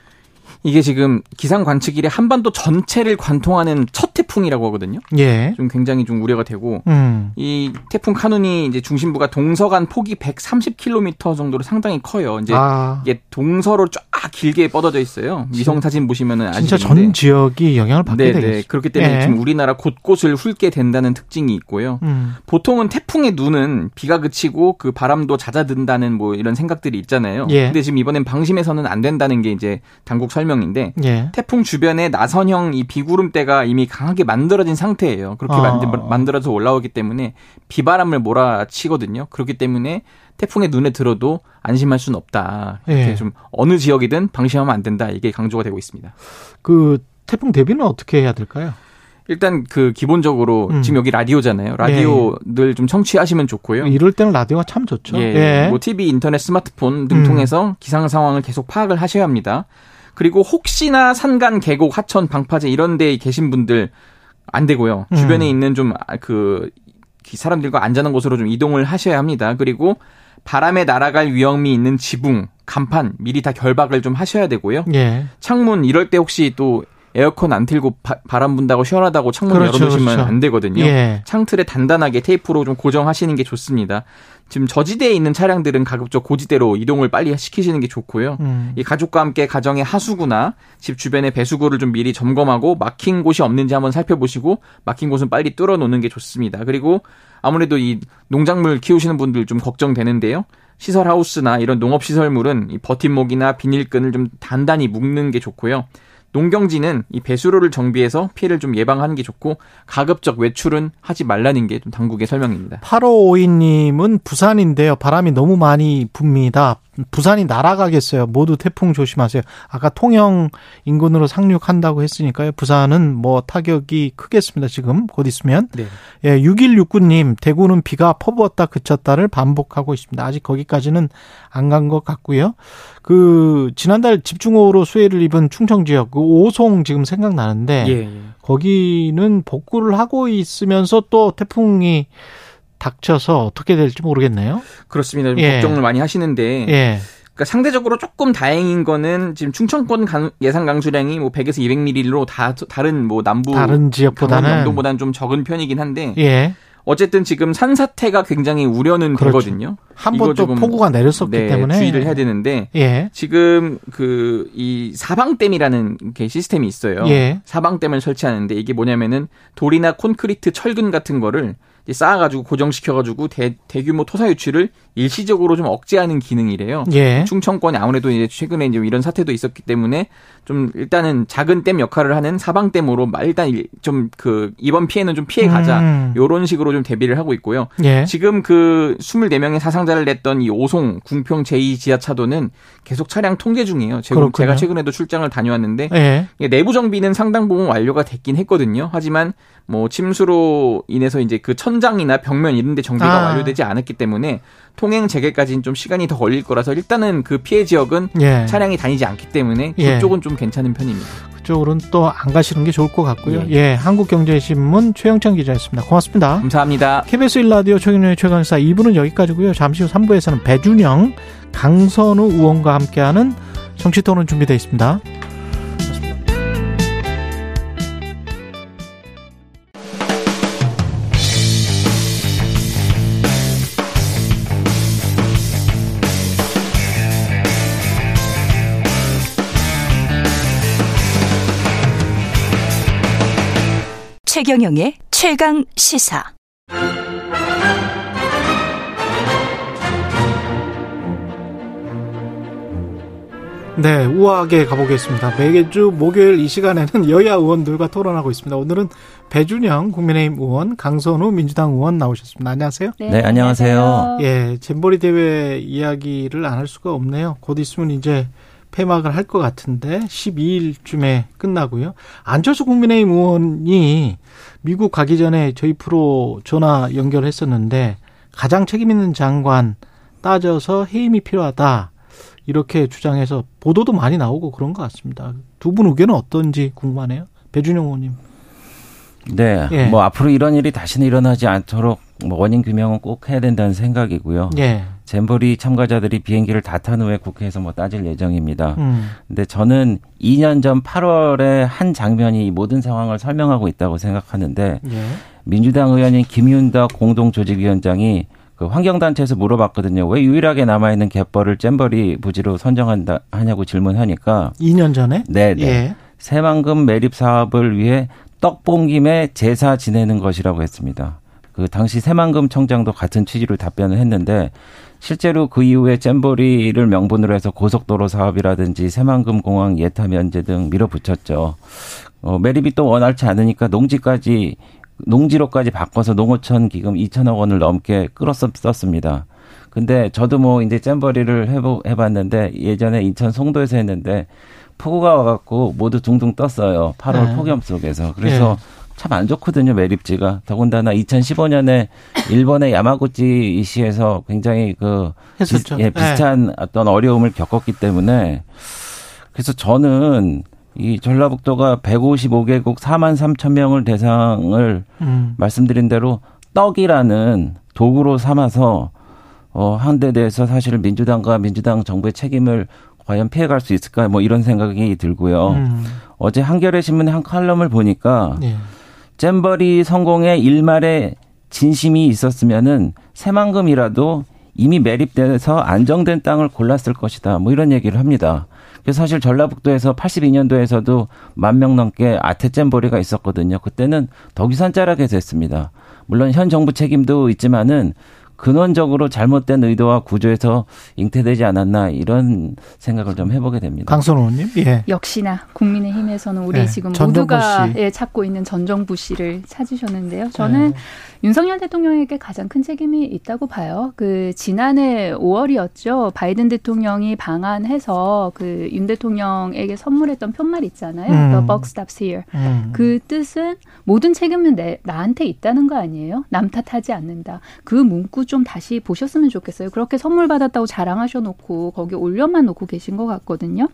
이게 지금 기상 관측일에 한반도 전체를 관통하는 첫 태풍이라고 하거든요. 예. 좀 굉장히 좀 우려가 되고 음. 이 태풍 카눈이 이제 중심부가 동서간 폭이 130km 정도로 상당히 커요. 이제 아. 이게 동서로 쫙 길게 뻗어져 있어요. 위성 사진 보시면은 진짜 아시겠는데. 전 지역이 영향을 받게 네, 되겠죠. 네. 그렇기 때문에 예. 지금 우리나라 곳곳을 훑게 된다는 특징이 있고요. 음. 보통은 태풍의 눈은 비가 그치고 그 바람도 잦아든다는 뭐 이런 생각들이 있잖아요. 예. 근데 지금 이번엔 방심해서는 안 된다는 게 이제 당국 설명 인데 예. 태풍 주변에 나선형 이 비구름대가 이미 강하게 만들어진 상태예요. 그렇게 어. 만들, 만들어서 올라오기 때문에 비바람을 몰아치거든요. 그렇기 때문에 태풍의 눈에 들어도 안심할 수는 없다. 이렇게 예. 좀 어느 지역이든 방심하면 안 된다. 이게 강조가 되고 있습니다. 그 태풍 대비는 어떻게 해야 될까요? 일단 그 기본적으로 음. 지금 여기 라디오잖아요. 라디오 늘좀 청취하시면 좋고요. 이럴 때는 라디오가 참 좋죠. 예, 뭐 TV, 인터넷, 스마트폰 등 음. 통해서 기상 상황을 계속 파악을 하셔야 합니다. 그리고 혹시나 산간, 계곡, 하천, 방파제 이런 데에 계신 분들 안 되고요. 음. 주변에 있는 좀그 사람들과 안전한 곳으로 좀 이동을 하셔야 합니다. 그리고 바람에 날아갈 위험이 있는 지붕, 간판 미리 다 결박을 좀 하셔야 되고요. 예. 창문 이럴 때 혹시 또 에어컨 안 틀고 바, 람 분다고 시원하다고 창문 그렇죠, 열어두시면 그렇죠. 안 되거든요. 예. 창틀에 단단하게 테이프로 좀 고정하시는 게 좋습니다. 지금 저지대에 있는 차량들은 가급적 고지대로 이동을 빨리 시키시는 게 좋고요. 음. 이 가족과 함께 가정의 하수구나 집 주변의 배수구를 좀 미리 점검하고 막힌 곳이 없는지 한번 살펴보시고 막힌 곳은 빨리 뚫어 놓는 게 좋습니다. 그리고 아무래도 이 농작물 키우시는 분들 좀 걱정되는데요. 시설 하우스나 이런 농업 시설물은 이 버팀목이나 비닐끈을 좀 단단히 묶는 게 좋고요. 농경지는 이 배수로를 정비해서 피해를 좀 예방하는 게 좋고 가급적 외출은 하지 말라는 게 좀 당국의 설명입니다. 8552님은 부산인데요. 바람이 너무 많이 붑니다. 부산이 날아가겠어요. 모두 태풍 조심하세요. 아까 통영 인근으로 상륙한다고 했으니까요. 부산은 뭐 타격이 크겠습니다. 지금 곧 있으면. 네. 예, 6169님, 대구는 비가 퍼부었다 그쳤다를 반복하고 있습니다. 아직 거기까지는 안 간 것 같고요. 그, 지난달 집중호우로 수해를 입은 충청 지역, 그 오송 지금 생각나는데, 예, 예. 거기는 복구를 하고 있으면서 또 태풍이 닥쳐서 어떻게 될지 모르겠네요. 그렇습니다. 좀 예. 걱정을 많이 하시는데 예. 그러니까 상대적으로 조금 다행인 거는 지금 충청권 강- 예상 강수량이 뭐 100에서 200mm로 다 다른 뭐 남부 다른 지역보다는 강원남도보다는 좀 적은 편이긴 한데 예. 어쨌든 지금 산사태가 굉장히 우려는 그렇죠. 되거든요. 한 번 또 폭우가 내렸었기 네, 때문에 주의를 해야 되는데 예. 지금 그 이 사방댐이라는 게 시스템이 있어요. 예. 사방댐을 설치하는데 이게 뭐냐면은 돌이나 콘크리트, 철근 같은 거를 쌓아가지고 고정시켜가지고 대, 대규모 토사 유출을 일시적으로 좀 억제하는 기능이래요. 예. 충청권이 아무래도 이제 최근에 이제 이런 사태도 있었기 때문에 좀 일단은 작은 댐 역할을 하는 사방댐으로 일단 좀 그 이번 피해는 좀 피해 가자 음. 요런 식으로 좀 대비를 하고 있고요. 예. 지금 그 24명의 사상자를 냈던 이 오송 궁평 제2 지하차도는 계속 차량 통제 중이에요. 제가. 제가 최근에도 출장을 다녀왔는데 예. 내부 정비는 상당 부분 완료가 됐긴 했거든요. 하지만 뭐 침수로 인해서 이제 그 천장이나 벽면 이런 데 정비가 아. 완료되지 않았기 때문에 통행 재개까지는 좀 시간이 더 걸릴 거라서 일단은 그 피해 지역은 예. 차량이 다니지 않기 때문에 예. 그쪽은 좀 괜찮은 편입니다. 그쪽으로는 또 안 가시는 게 좋을 것 같고요. 예. 예. 한국경제신문 최영찬 기자였습니다. 고맙습니다. 감사합니다. KBS 1라디오 최경련의 최강사 2부는 여기까지고요. 잠시 후 3부에서는 배준영, 강선우 의원과 함께하는 정치토론 준비되어 있습니다. 최경영의 최강 시사. 네, 우아하게 가보겠습니다. 매주 목요일 이 시간에는 여야 의원들과 토론하고 있습니다. 오늘은 배준영 국민의힘 의원, 강선우 민주당 의원 나오셨습니다. 안녕하세요. 네, 안녕하세요. 예, 잼버리 대회 이야기를 안 할 수가 없네요. 곧 있으면 이제 폐막을 할 것 같은데 12일쯤에 끝나고요. 안철수 국민의힘 의원이 미국 가기 전에 저희 프로 전화 연결했었는데 가장 책임 있는 장관 따져서 해임이 필요하다. 이렇게 주장해서 보도도 많이 나오고 그런 것 같습니다. 두 분 의견은 어떤지 궁금하네요. 배준영 의원님. 네. 예. 뭐 앞으로 이런 일이 다시는 일어나지 않도록 뭐 원인 규명은 꼭 해야 된다는 생각이고요. 예. 잼버리 참가자들이 비행기를 다 탄 후에 국회에서 뭐 따질 예정입니다. 음. 근데 저는 2년 전 8월에 한 장면이 이 모든 상황을 설명하고 있다고 생각하는데 예. 민주당 의원인 김윤덕 공동조직위원장이 그 환경단체에서 물어봤거든요. 왜 유일하게 남아있는 갯벌을 잼버리 부지로 선정한다 하냐고 질문하니까 2년 전에? 네, 네. 예. 새만금 매립 사업을 위해 떡본 김에 제사 지내는 것이라고 했습니다. 그 당시 새만금 청장도 같은 취지로 답변을 했는데 실제로 그 이후에 잼버리를 명분으로 해서 고속도로 사업이라든지 새만금 공항 예타 면제 등 밀어붙였죠. 어, 매립이 또 원활치 않으니까 농지까지 농지로까지 바꿔서 농어촌 기금 2천억 원을 넘게 끌었었습니다. 근데 저도 뭐 이제 잼버리를 해보, 해봤는데 예전에 인천 송도에서 했는데 폭우가 와갖고 모두 둥둥 떴어요. 8월 네. 폭염 속에서. 그래서 예. 참 안 좋거든요, 매립지가. 더군다나 2015년에 일본의 야마구치 시에서 굉장히 그 했었죠. 비, 예, 비슷한 어떤 어려움을 겪었기 때문에 그래서 저는 이 전라북도가 155개국 4만 3천 명을 대상을 음. 말씀드린 대로 떡이라는 도구로 삼아서 어, 한데 대해서 사실 민주당과 민주당 정부의 책임을 과연 피해갈 수 있을까 뭐 이런 생각이 들고요. 음. 어제 한겨레 신문의 한 칼럼을 보니까 예. 잼버리 성공의 일말에 진심이 있었으면은 새만금이라도 이미 매립돼서 안정된 땅을 골랐을 것이다. 뭐 이런 얘기를 합니다. 그래서 사실 전라북도에서 82년도에서도 만 명 넘게 아태 잼버리가 있었거든요. 그때는 더 기산자락에 됐습니다. 물론 현 정부 책임도 있지만은 근원적으로 잘못된 의도와 구조에서 잉태되지 않았나 이런 생각을 좀 해보게 됩니다. 강선호 의원님, 예. 역시나 국민의힘에서는 우리 네, 지금 모두가 씨. 예, 찾고 있는 전정부 씨를 찾으셨는데요. 저는 네. 윤석열 대통령에게 가장 큰 책임이 있다고 봐요. 그 지난해 5월이었죠. 바이든 대통령이 방한해서 그 윤 대통령에게 선물했던 편말 있잖아요. 음. The buck stops here. 음. 그 뜻은 모든 책임은 내, 나한테 있다는 거 아니에요? 남 탓하지 않는다. 그 문구 좀 다시 보셨으면 좋겠어요. 그렇게 선물 받았다고 자랑하셔 놓고 거기 올려만 놓고 계신 것 같거든요.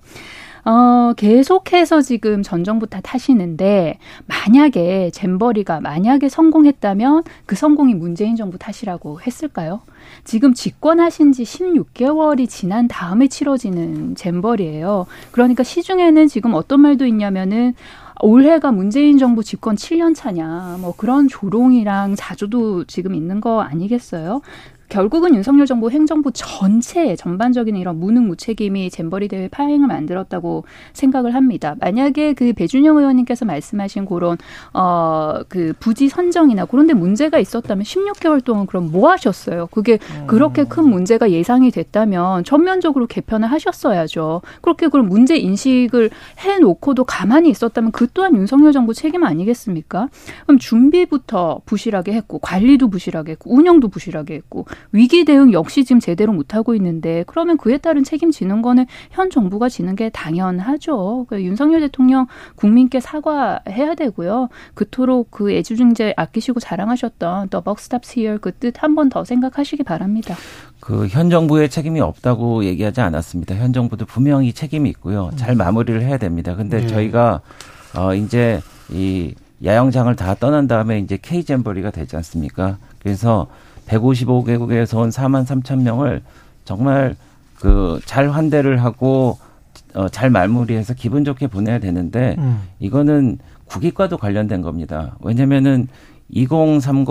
어, 계속해서 지금 전 정부 탓하시는데 만약에 잼버리가 만약에 성공했다면 그 성공이 문재인 정부 탓이라고 했을까요? 지금 집권하신 지 16개월이 지난 다음에 치러지는 잼버리예요. 그러니까 시중에는 지금 어떤 말도 있냐면은 올해가 문재인 정부 집권 7년 차냐, 뭐 그런 조롱이랑 자주도 지금 있는 거 아니겠어요? 결국은 윤석열 정부 행정부 전체 전반적인 이런 무능 무책임이 잼버리 대회 파행을 만들었다고 생각을 합니다. 만약에 그 배준영 의원님께서 말씀하신 그런 어그 부지 선정이나 그런 데 문제가 있었다면 16개월 동안 그럼 뭐 하셨어요? 그게 그렇게 큰 문제가 예상이 됐다면 전면적으로 개편을 하셨어야죠. 그렇게 그럼 문제 인식을 해 놓고도 가만히 있었다면 그 또한 윤석열 정부 책임 아니겠습니까? 그럼 준비부터 부실하게 했고 관리도 부실하게 했고 운영도 부실하게 했고 위기 대응 역시 지금 제대로 못 하고 있는데 그러면 그에 따른 책임지는 거는 현 정부가 지는 게 당연하죠. 그 윤석열 대통령 국민께 사과해야 되고요. 그토록 그 애주중재 아끼시고 자랑하셨던 The buck stops here 그뜻 한 번 더 생각하시기 바랍니다. 그 현 정부의 책임이 없다고 얘기하지 않았습니다. 현 정부도 분명히 책임이 있고요. 잘 마무리를 해야 됩니다. 근데 네. 저희가 어 이제 이 야영장을 다 떠난 다음에 이제 K 잼버리가 되지 않습니까? 그래서 155개국에서 온 4만 3천 명을 정말 그 잘 환대를 하고 어, 잘 마무리해서 기분 좋게 보내야 되는데 음. 이거는 국익과도 관련된 겁니다. 왜냐면은 2030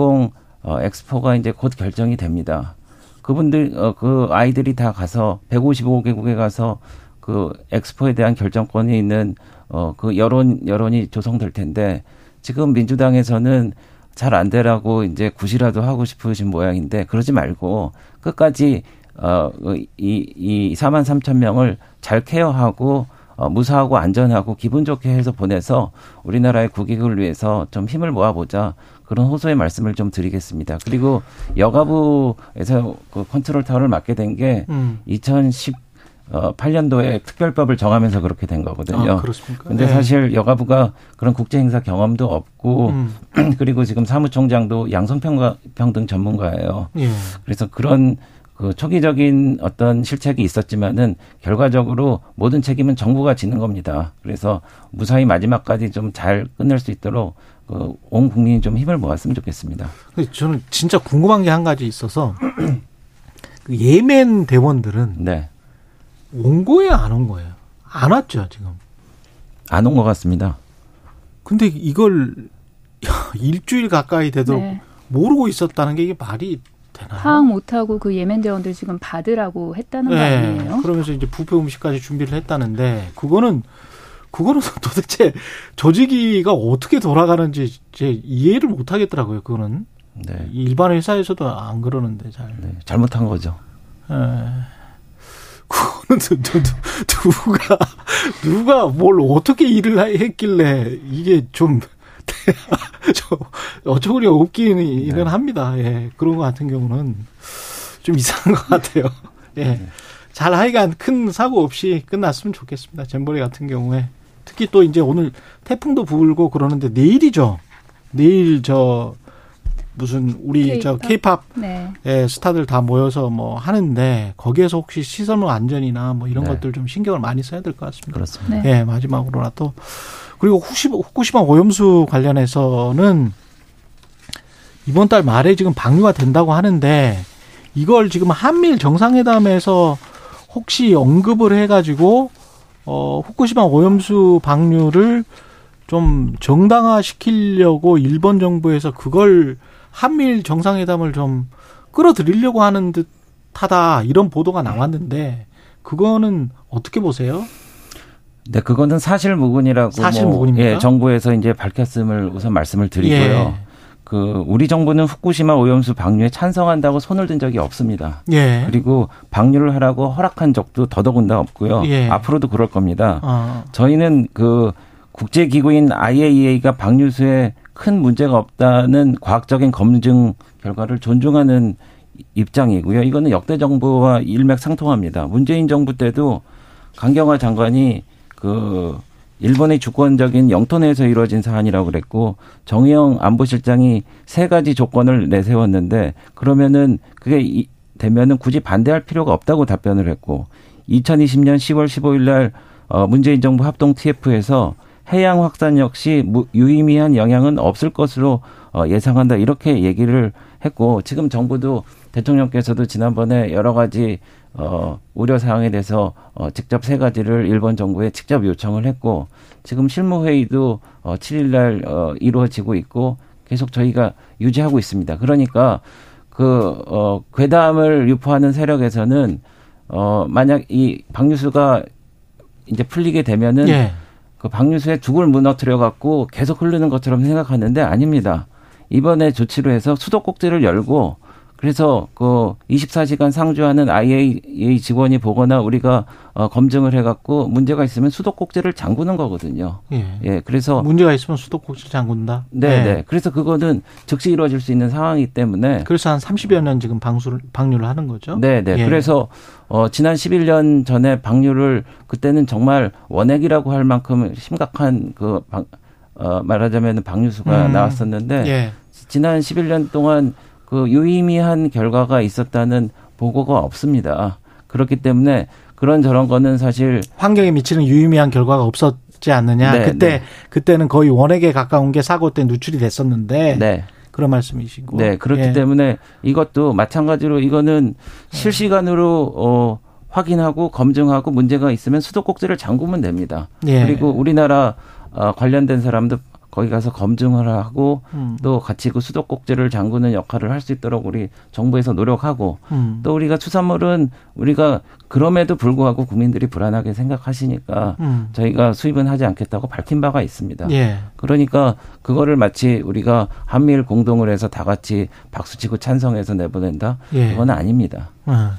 어, 엑스포가 이제 곧 결정이 됩니다. 그분들 어, 그 아이들이 다 가서 155개국에 가서 그 엑스포에 대한 결정권이 있는 어, 그 여론 여론이 조성될 텐데 지금 민주당에서는 잘 안 되라고 이제 굿이라도 하고 싶으신 모양인데 그러지 말고 끝까지 어, 이, 이 4만 3천 명을 잘 케어하고 어, 무사하고 안전하고 기분 좋게 해서 보내서 우리나라의 국익을 위해서 좀 힘을 모아보자 그런 호소의 말씀을 좀 드리겠습니다. 그리고 여가부에서 그 컨트롤 타워를 맡게 된게 음. 2010 어, 8년도에 특별법을 정하면서 그렇게 된 거거든요. 아, 그렇습니까? 근데 네. 사실 여가부가 그런 국제 행사 경험도 없고 음. 그리고 지금 사무총장도 양성 평등 전문가예요. 예. 그래서 그런 그 초기적인 어떤 실책이 있었지만은 결과적으로 모든 책임은 정부가 지는 겁니다. 그래서 무사히 마지막까지 좀 잘 끝낼 수 있도록 그 온 국민이 좀 힘을 모았으면 좋겠습니다. 근데 저는 진짜 궁금한 게 한 가지 있어서 그 예멘 대원들은 네. 온 거예요, 안 온 거예요? 안 왔죠, 지금. 안 온 것 같습니다. 근데 이걸 일주일 가까이 되도록 네. 모르고 있었다는 게 이게 말이 되나요? 파악 못하고 그 예멘 대원들 지금 받으라고 했다는 거 아니에요? 그러면서 이제 부패 음식까지 준비를 했다는데 그거는 그거는 도대체 조직이가 어떻게 돌아가는지 제 이해를 못 하겠더라고요. 그거는 네. 일반 회사에서도 안 그러는데 잘. 네, 잘못한 거죠. 예. 그거는 누, 누, 누가 누가 뭘 어떻게 일을 했길래 이게 좀 저, 어처구니 없기는 네. 합니다. 예. 그런 거 같은 경우는 좀 이상한 것 같아요. 예. 네. 잘 하여간 큰 사고 없이 끝났으면 좋겠습니다. 잼버리 같은 경우에. 특히 또 이제 오늘 태풍도 불고 그러는데 내일이죠. 내일 저 무슨 우리 저 케이팝 네. 예, 스타들 다 모여서 뭐 하는데 거기에서 혹시 시선 안전이나 뭐 이런 네. 것들 좀 신경을 많이 써야 될 것 같습니다. 그렇습니다. 네. 예, 마지막으로나 또 그리고 후쿠시마, 후쿠시마 오염수 관련해서는 이번 달 말에 지금 방류가 된다고 하는데 이걸 지금 한미일 정상회담에서 혹시 언급을 해가지고 어 후쿠시마 오염수 방류를 좀 정당화시키려고 일본 정부에서 그걸 한미일 정상회담을 좀 끌어들이려고 하는 듯하다 이런 보도가 나왔는데 그거는 어떻게 보세요? 네, 그거는 사실 무근이라고 사실무근입니까? 뭐, 예, 정부에서 이제 밝혔음을 우선 말씀을 드리고요. 예. 그 우리 정부는 후쿠시마 오염수 방류에 찬성한다고 손을 든 적이 없습니다. 예. 그리고 방류를 하라고 허락한 적도 더더군다 없고요. 예. 앞으로도 그럴 겁니다. 어. 저희는 그 국제 기구인 IAEA가 방류수에 큰 문제가 없다는 과학적인 검증 결과를 존중하는 입장이고요. 이거는 역대 정부와 일맥상통합니다. 문재인 정부 때도 강경화 장관이 그 일본의 주권적인 영토 내에서 이루어진 사안이라고 그랬고 정의영 안보실장이 세 가지 조건을 내세웠는데 그러면은 그게 이- 되면은 굳이 반대할 필요가 없다고 답변을 했고 2020년 10월 15일 날 어, 문재인 정부 합동 TF에서 해양 확산 역시 무- 유의미한 영향은 없을 것으로 어, 예상한다 이렇게 얘기를 했고 지금 정부도 대통령께서도 지난번에 여러 가지 어, 우려 사항에 대해서 어, 직접 세 가지를 일본 정부에 직접 요청을 했고 지금 실무 회의도 어, 7일 날 어, 이루어지고 있고 계속 저희가 유지하고 있습니다. 그러니까 그 어, 괴담을 유포하는 세력에서는 어, 만약 이 방류수가 이제 풀리게 되면은 예. 그 방류수에 죽을 무너뜨려 갖고 계속 흐르는 것처럼 생각하는데 아닙니다. 이번에 조치로 해서 수도꼭지를 열고 그래서 그 24시간 상주하는 IAEA 직원이 보거나 우리가 어, 검증을 해갖고 문제가 있으면 수도꼭지를 잠그는 거거든요. 예. 예, 그래서 문제가 있으면 수도꼭지를 잠근다. 네, 네. 네. 그래서 그거는 즉시 이루어질 수 있는 상황이기 때문에 그래서 한 30여 년 지금 방수를 방류를 하는 거죠. 네, 네. 예. 그래서 어 지난 11년 전에 방류를 그때는 정말 원액이라고 할 만큼 심각한 그 방, 어 말하자면 방류수가 음. 나왔었는데 예. 지난 11년 동안 그 유의미한 결과가 있었다는 보고가 없습니다. 그렇기 때문에 그런 저런 거는 사실 환경에 미치는 유의미한 결과가 없었지 않느냐. 네, 그때 네. 그때는 거의 원액에 가까운 게 사고 때 누출이 됐었는데 네. 그런 말씀이시고. 네, 그렇기 예. 때문에 이것도 마찬가지로 이거는 실시간으로 어 확인하고 검증하고 문제가 있으면 수도꼭지를 잠그면 됩니다. 예. 그리고 우리나라 어, 관련된 사람도 거기 가서 검증을 하고 음. 또 같이 그 수도꼭지를 잠그는 역할을 할 수 있도록 우리 정부에서 노력하고 음. 또 우리가 수산물은 우리가 그럼에도 불구하고 국민들이 불안하게 생각하시니까 음. 저희가 수입은 하지 않겠다고 밝힌 바가 있습니다. 예. 그러니까 그거를 마치 우리가 한미일 공동을 해서 다 같이 박수치고 찬성해서 내보낸다. 예. 그건 아닙니다. 어.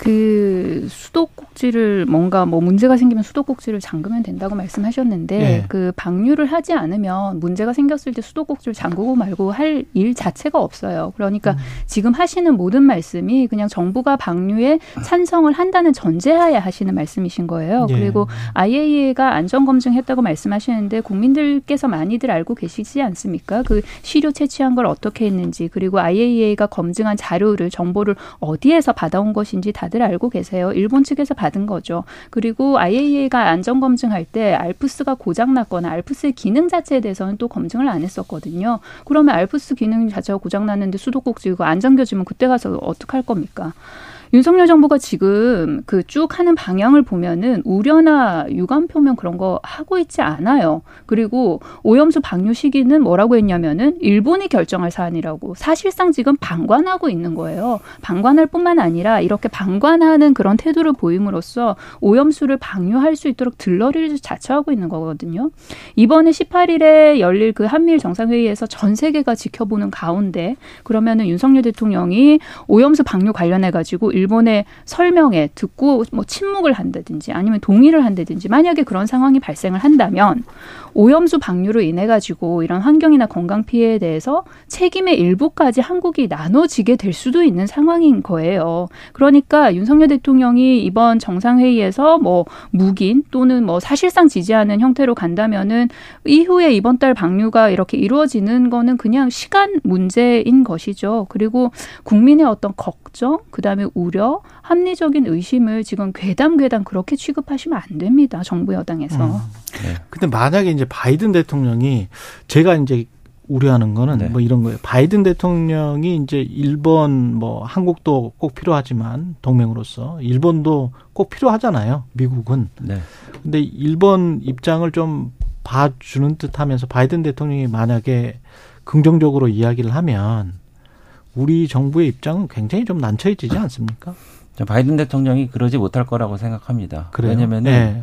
그 수도꼭지를 뭔가 뭐 문제가 생기면 수도꼭지를 잠그면 된다고 말씀하셨는데 예. 그 방류를 하지 않으면 문제가 생겼을 때 수도꼭지를 잠그고 말고 할 일 자체가 없어요. 그러니까 지금 하시는 모든 말씀이 그냥 정부가 방류에 찬성을 한다는 전제하에 하시는 말씀이신 거예요. 예. 그리고 IAEA가 안전 검증했다고 말씀하시는데 국민들께서 많이들 알고 계시지 않습니까? 그 시료 채취한 걸 어떻게 했는지 그리고 IAEA가 검증한 자료를 정보를 어디에서 받아온 것인지 다들 알고 계세요. 일본 측에서 받은 거죠. 그리고 IAEA가 안전 검증할 때 알프스가 고장 났거나 알프스의 기능 자체에 대해서는 또 검증을 안 했었거든요. 그러면 알프스 기능 자체가 고장 났는데 수도꼭지 이거 안전 교지면 그때 가서 어떡할 겁니까? 윤석열 정부가 지금 그 쭉 하는 방향을 보면은 우려나 유감 표명 그런 거 하고 있지 않아요. 그리고 오염수 방류 시기는 뭐라고 했냐면은 일본이 결정할 사안이라고 사실상 지금 방관하고 있는 거예요. 방관할 뿐만 아니라 이렇게 방관하는 그런 태도를 보임으로써 오염수를 방류할 수 있도록 들러리를 자처하고 있는 거거든요. 이번에 18일에 열릴 그 한미일 정상회의에서 전 세계가 지켜보는 가운데 그러면은 윤석열 대통령이 오염수 방류 관련해 가지고 일본의 설명에 듣고 뭐 침묵을 한다든지 아니면 동의를 한다든지 만약에 그런 상황이 발생을 한다면 오염수 방류로 인해 가지고 이런 환경이나 건강 피해에 대해서 책임의 일부까지 한국이 나눠지게 될 수도 있는 상황인 거예요. 그러니까 윤석열 대통령이 이번 정상회의에서 뭐 묵인 또는 뭐 사실상 지지하는 형태로 간다면은 이후에 이번 달 방류가 이렇게 이루어지는 거는 그냥 시간 문제인 것이죠. 그리고 국민의 어떤 걱정, 그다음에 우려, 합리적인 의심을 지금 괴담괴담 그렇게 취급하시면 안 됩니다. 정부 여당에서. 음. 네. 근데 만약에 이제 바이든 대통령이 제가 이제 우려하는 거는 네. 뭐 이런 거예요. 바이든 대통령이 이제 일본 뭐 한국도 꼭 필요하지만 동맹으로서 일본도 꼭 필요하잖아요. 미국은. 네. 근데 일본 입장을 좀 봐주는 듯 하면서 바이든 대통령이 만약에 긍정적으로 이야기를 하면 우리 정부의 입장은 굉장히 좀 난처해지지 않습니까? 바이든 대통령이 그러지 못할 거라고 생각합니다. 그래요? 왜냐면은 네.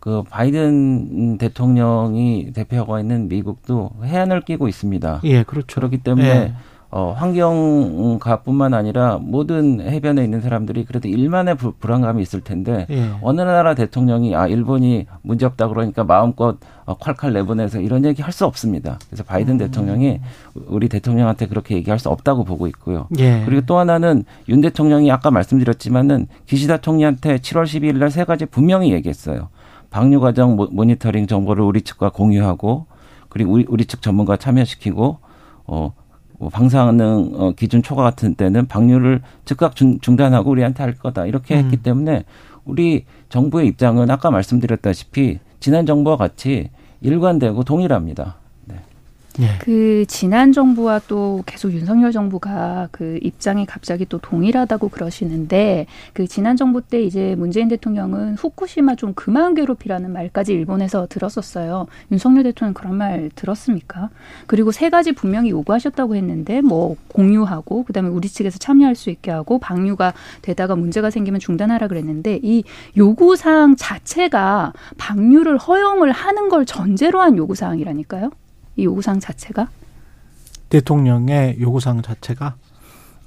그 바이든 대통령이 대표하고 있는 미국도 해안을 끼고 있습니다. 예, 그렇죠. 그렇기 때문에 예. 어, 환경가뿐만 아니라 모든 해변에 있는 사람들이 그래도 일만의 부, 불안감이 있을 텐데 예. 어느 나라 대통령이 아 일본이 문제 없다 그러니까 마음껏 어, 콸콸 내보내서 이런 얘기 할 수 없습니다. 그래서 바이든 음. 대통령이 우리 대통령한테 그렇게 얘기할 수 없다고 보고 있고요. 예. 그리고 또 하나는 윤 대통령이 아까 말씀드렸지만은 기시다 총리한테 7월 12일 날 세 가지 분명히 얘기했어요. 방류 과정 모니터링 정보를 우리 측과 공유하고 그리고 우리, 우리 측 전문가 참여시키고 어, 뭐 방사능 어, 기준 초과 같은 때는 방류를 즉각 중, 중단하고 우리한테 할 거다 이렇게 했기 음. 때문에 우리 정부의 입장은 아까 말씀드렸다시피 지난 정부와 같이 일관되고 동일합니다. 예. 그 지난 정부와 또 계속 윤석열 정부가 그 입장이 갑자기 또 동일하다고 그러시는데 그 지난 정부 때 이제 문재인 대통령은 후쿠시마 좀 그만 괴롭히라는 말까지 일본에서 들었었어요. 윤석열 대통령 그런 말 들었습니까? 그리고 세 가지 분명히 요구하셨다고 했는데 뭐 공유하고 그다음에 우리 측에서 참여할 수 있게 하고 방류가 되다가 문제가 생기면 중단하라 그랬는데 이 요구 사항 자체가 방류를 허용을 하는 걸 전제로 한 요구 사항이라니까요. 이 요구사항 자체가? 대통령의 요구사항 자체가?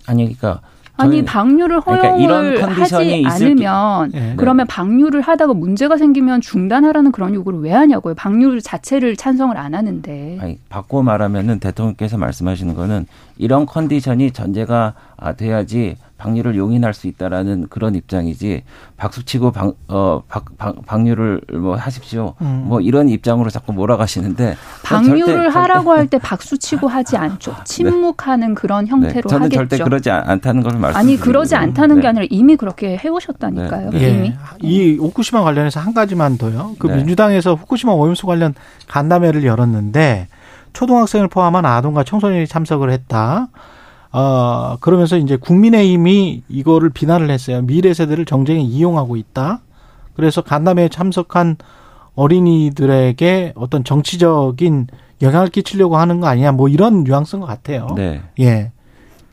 아니, 그러니까 아니 방류를 허용을 그러니까 하지 않으면 네. 그러면 방류를 하다가 문제가 생기면 중단하라는 그런 요구를 왜 하냐고요. 방류 자체를 찬성을 안 하는데. 아니, 바꿔 말하면은 대통령께서 말씀하시는 거는 이런 컨디션이 전제가 돼야지 방류를 용인할 수 있다라는 그런 입장이지 박수치고 방, 어, 박, 방, 방류를 뭐 하십시오. 음. 뭐 이런 입장으로 자꾸 몰아가시는데 방류를 절대, 하라고 할 때 박수치고 하지 않죠. 네. 침묵하는 네. 그런 형태로 네. 저는 하겠죠. 절대 그러지 않다는 걸 말씀. 아니 그러지 않다는 네. 게 아니라 이미 그렇게 해오셨다니까요. 네. 이미 예. 이 후쿠시마 관련해서 한 가지만 더요. 그 네. 민주당에서 후쿠시마 오염수 관련 간담회를 열었는데 초등학생을 포함한 아동과 청소년이 참석을 했다. 어, 그러면서 이제 국민의힘이 이거를 비난을 했어요. 미래 세대를 정쟁에 이용하고 있다. 그래서 간담회에 참석한 어린이들에게 어떤 정치적인 영향을 끼치려고 하는 거 아니냐, 뭐 이런 뉘앙스인 것 같아요. 네. 예.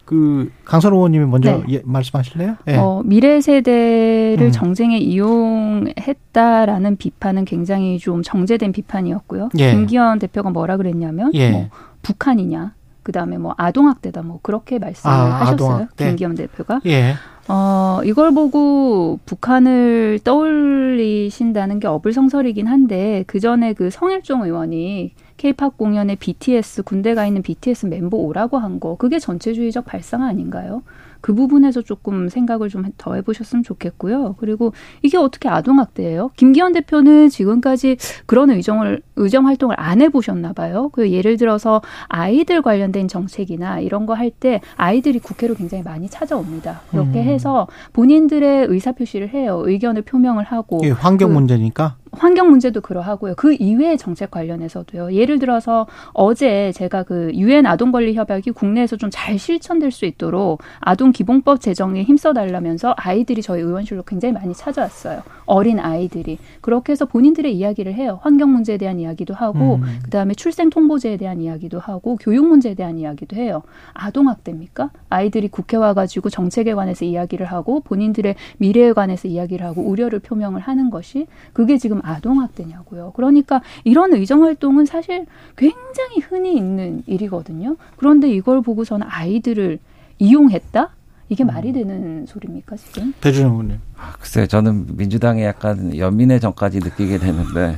그 강선 의원님이 먼저 네. 예, 말씀하실래요? 예. 어, 미래 세대를 음. 정쟁에 이용했다라는 비판은 굉장히 좀 정제된 비판이었고요. 예. 김기현 대표가 뭐라 그랬냐면 예. 뭐 북한이냐 그다음에 뭐 아동학대다 뭐 그렇게 말씀을 아, 하셨어요. 아동학대. 김기현 대표가. 예. 어, 이걸 보고 북한을 떠올리신다는 게 어불성설이긴 한데 그 전에 그 성일종 의원이 케이팝 공연에 BTS 군대 가 있는 BTS 멤버 오라고 한 거 그게 전체주의적 발상 아닌가요? 그 부분에서 조금 생각을 좀 더 해보셨으면 좋겠고요. 그리고 이게 어떻게 아동학대예요? 김기현 대표는 지금까지 그런 의정을 의정 활동을 안 해보셨나 봐요. 그 예를 들어서 아이들 관련된 정책이나 이런 거 할 때 아이들이 국회로 굉장히 많이 찾아옵니다. 그렇게 음. 해서 본인들의 의사 표시를 해요. 의견을 표명을 하고 예, 환경 그, 문제니까. 환경 문제도 그러하고요. 그 이외의 정책 관련해서도요. 예를 들어서 어제 제가 그 유엔 아동 권리 협약이 국내에서 좀 잘 실천될 수 있도록 아동 기본법 제정에 힘써 달라면서 아이들이 저희 의원실로 굉장히 많이 찾아왔어요. 어린 아이들이 그렇게 해서 본인들의 이야기를 해요. 환경 문제에 대한 이야기도 하고 음. 그다음에 출생 통보제에 대한 이야기도 하고 교육 문제에 대한 이야기도 해요. 아동 학대입니까? 아이들이 국회 와 가지고 정책에 관해서 이야기를 하고 본인들의 미래에 관해서 이야기를 하고 우려를 표명을 하는 것이 그게 지금 아동학대냐고요. 그러니까 이런 의정 활동은 사실 굉장히 흔히 있는 일이거든요. 그런데 이걸 보고서는 아이들을 이용했다? 이게 말이 되는 소리입니까 지금? 대준영 의원님. 아, 글쎄요. 저는 민주당에 약간 연민의 정까지 느끼게 되는데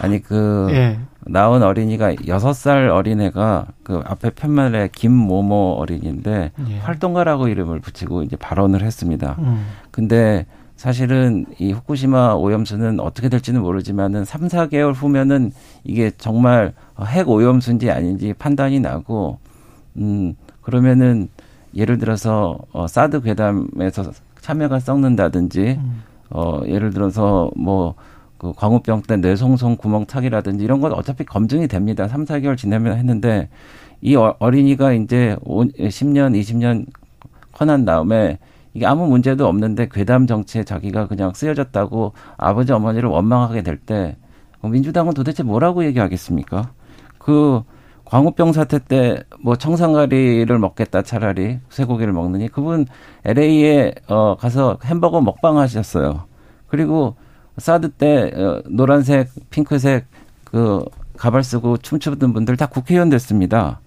아니 그 예. 나온 어린이가 여섯 살 어린애가 그 앞에 편말에 김모모 어린이인데 예. 활동가라고 이름을 붙이고 이제 발언을 했습니다. 음. 근데 사실은 이 후쿠시마 오염수는 어떻게 될지는 모르지만은 3, 4개월 후면은 이게 정말 핵 오염수인지 아닌지 판단이 나고 음 그러면은 예를 들어서 어 사드 괴담에서 참여가 썩는다든지 음. 어 예를 들어서 뭐 그 광우병 때 뇌송송 구멍 차기라든지 이런 건 어차피 검증이 됩니다. 3, 4개월 지나면 했는데 이 어, 어린이가 이제 10년, 20년 커난 다음에 이게 아무 문제도 없는데 괴담 정치에 자기가 그냥 쓰여졌다고 아버지 어머니를 원망하게 될 때 민주당은 도대체 뭐라고 얘기하겠습니까? 그 광우병 사태 때 뭐 청산가리를 먹겠다 차라리 쇠고기를 먹느니 그분 LA에 어 가서 햄버거 먹방 하셨어요. 그리고 사드 때 어, 노란색, 핑크색 그 가발 쓰고 춤추던 분들 다 국회의원 됐습니다.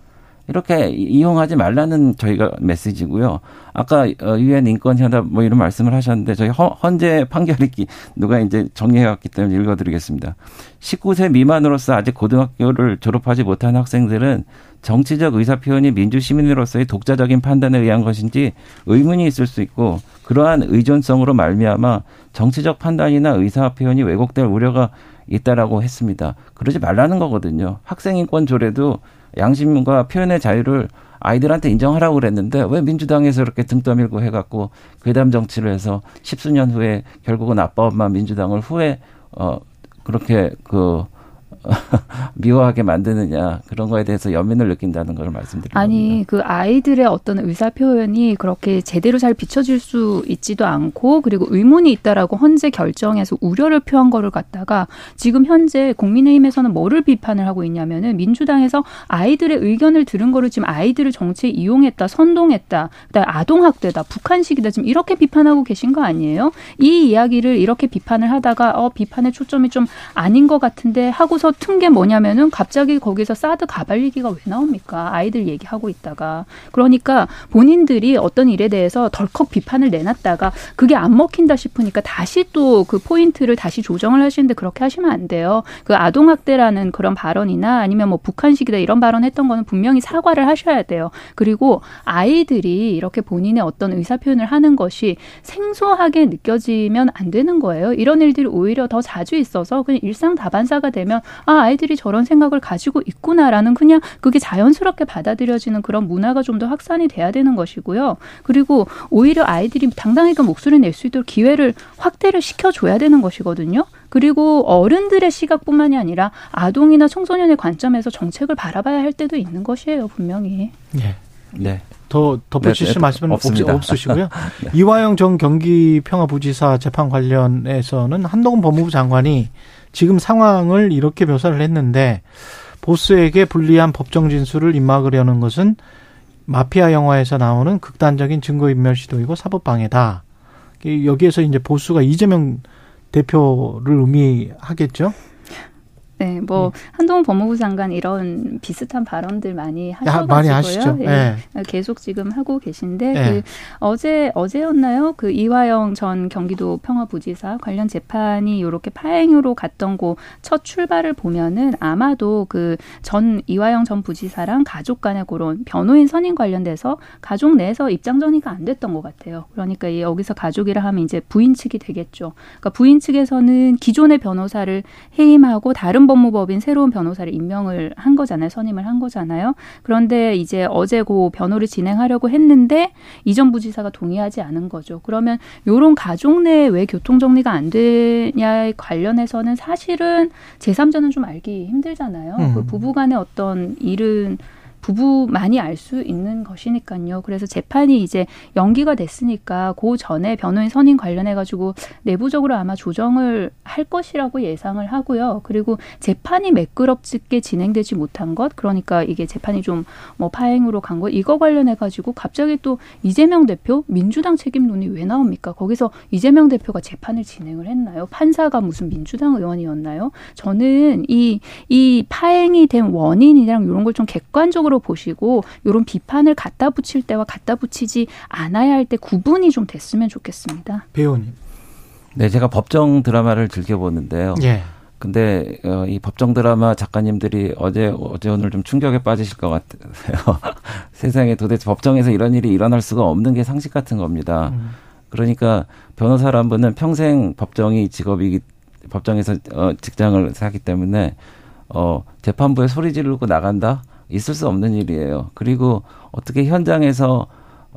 이렇게 이용하지 말라는 저희가 메시지고요. 아까 어, 유엔 인권 현답 뭐 이런 말씀을 하셨는데 저희 헌재 판결이 누가 이제 정리해 왔기 때문에 읽어 드리겠습니다. 19세 미만으로서 아직 고등학교를 졸업하지 못한 학생들은 정치적 의사 표현이 민주 시민으로서의 독자적인 판단에 의한 것인지 의문이 있을 수 있고 그러한 의존성으로 말미암아 정치적 판단이나 의사 표현이 왜곡될 우려가 있다라고 했습니다. 그러지 말라는 거거든요. 학생 인권 조례도 양심과 표현의 자유를 아이들한테 인정하라고 그랬는데 왜 민주당에서 이렇게 등 떠밀고 해갖고 괴담 정치를 해서 십수년 후에 결국은 아빠 엄마 민주당을 후에 어 그렇게 그 미워하게 만드느냐 그런 거에 대해서 연민을 느낀다는 걸 말씀드립니다. 아니 겁니다. 그 아이들의 어떤 의사 표현이 그렇게 제대로 잘 비춰질 수 있지도 않고 그리고 의문이 있다라고 헌재 결정에서 우려를 표한 거를 갖다가 지금 현재 국민의힘에서는 뭐를 비판을 하고 있냐면은 민주당에서 아이들의 의견을 들은 거를 지금 아이들을 정치에 이용했다, 선동했다, 그다음 아동 학대다, 북한식이다 지금 이렇게 비판하고 계신 거 아니에요? 이 이야기를 이렇게 비판을 하다가 어 비판의 초점이 좀 아닌 것 같은데 하고서 튼 게 뭐냐면은 갑자기 거기서 사드 가발리기가 왜 나옵니까? 아이들 얘기하고 있다가. 그러니까 본인들이 어떤 일에 대해서 덜컥 비판을 내놨다가 그게 안 먹힌다 싶으니까 다시 또 그 포인트를 다시 조정을 하시는데 그렇게 하시면 안 돼요. 그 아동학대라는 그런 발언이나 아니면 뭐 북한식이다 이런 발언 했던 거는 분명히 사과를 하셔야 돼요. 그리고 아이들이 이렇게 본인의 어떤 의사 표현을 하는 것이 생소하게 느껴지면 안 되는 거예요. 이런 일들이 오히려 더 자주 있어서 그냥 일상 다반사가 되면 아, 아이들이 저런 생각을 가지고 있구나라는 그냥 그게 자연스럽게 받아들여지는 그런 문화가 좀 더 확산이 돼야 되는 것이고요. 그리고 오히려 아이들이 당당하게 목소리 낼 수 있도록 기회를 확대를 시켜줘야 되는 것이거든요. 그리고 어른들의 시각뿐만이 아니라 아동이나 청소년의 관점에서 정책을 바라봐야 할 때도 있는 것이에요, 분명히. 네. 네. 더 덧붙이실 네, 네, 말씀은 없습니다. 없 으시고요. 네. 이화영 전 경기평화부지사 재판 관련해서는 한동훈 법무부 장관이 지금 상황을 이렇게 묘사를 했는데 보스에게 불리한 법정 진술을 입막으려는 것은 마피아 영화에서 나오는 극단적인 증거인멸 시도이고 사법방해다. 여기에서 이제 보수가 이재명 대표를 의미하겠죠. 네, 뭐 음. 한동훈 법무부 장관 이런 비슷한 발언들 많이 하셔가지고요. 많이. 예, 네. 계속 지금 하고 계신데 네. 그 어제 어제였나요? 그 이화영 전 경기도 평화부지사 관련 재판이 이렇게 파행으로 갔던 곳 첫 출발을 보면은 아마도 그 전 이화영 전 부지사랑 가족 간의 그런 변호인 선임 관련돼서 가족 내에서 입장 전이가 안 됐던 것 같아요. 그러니까 여기서 가족이라 하면 이제 부인 측이 되겠죠. 그러니까 부인 측에서는 기존의 변호사를 해임하고 다른 행정법무법인 새로운 변호사를 임명을 한 거잖아요. 선임을 한 거잖아요. 그런데 이제 어제 고 변호를 진행하려고 했는데 이전 부지사가 동의하지 않은 거죠. 그러면 요런 가족 내에 왜 교통 정리가 안 되냐에 관련해서는 사실은 제3자는 좀 알기 힘들잖아요. 음. 그 부부 간의 어떤 일은 부부만이 알 수 있는 것이니까요. 그래서 재판이 이제 연기가 됐으니까 그 전에 변호인 선임 관련해 가지고 내부적으로 아마 조정을 할 것이라고 예상을 하고요. 그리고 재판이 매끄럽게 진행되지 못한 것, 그러니까 이게 재판이 좀 뭐 파행으로 간 것, 이거 관련해 가지고 갑자기 또 이재명 대표 민주당 책임론이 왜 나옵니까? 거기서 이재명 대표가 재판을 진행을 했나요? 판사가 무슨 민주당 의원이었나요? 저는 이, 이 파행이 된 원인이랑 이런 걸 좀 객관적으로 보시고 이런 비판을 갖다 붙일 때와 갖다 붙이지 않아야 할 때 구분이 좀 됐으면 좋겠습니다. 배우님. 네, 제가 법정 드라마를 즐겨보는데요. 예. 근데 어, 이 법정 드라마 작가님들이 어제 어제 오늘 좀 충격에 빠지실 것 같아요. 세상에 도대체 법정에서 이런 일이 일어날 수가 없는 게 상식 같은 겁니다. 음. 그러니까 변호사란 분은 평생 법정이 직업이기 법정에서 어, 직장을 하기 때문에 어, 재판부에 소리 지르고 나간다 있을 수 없는 일이에요. 그리고 어떻게 현장에서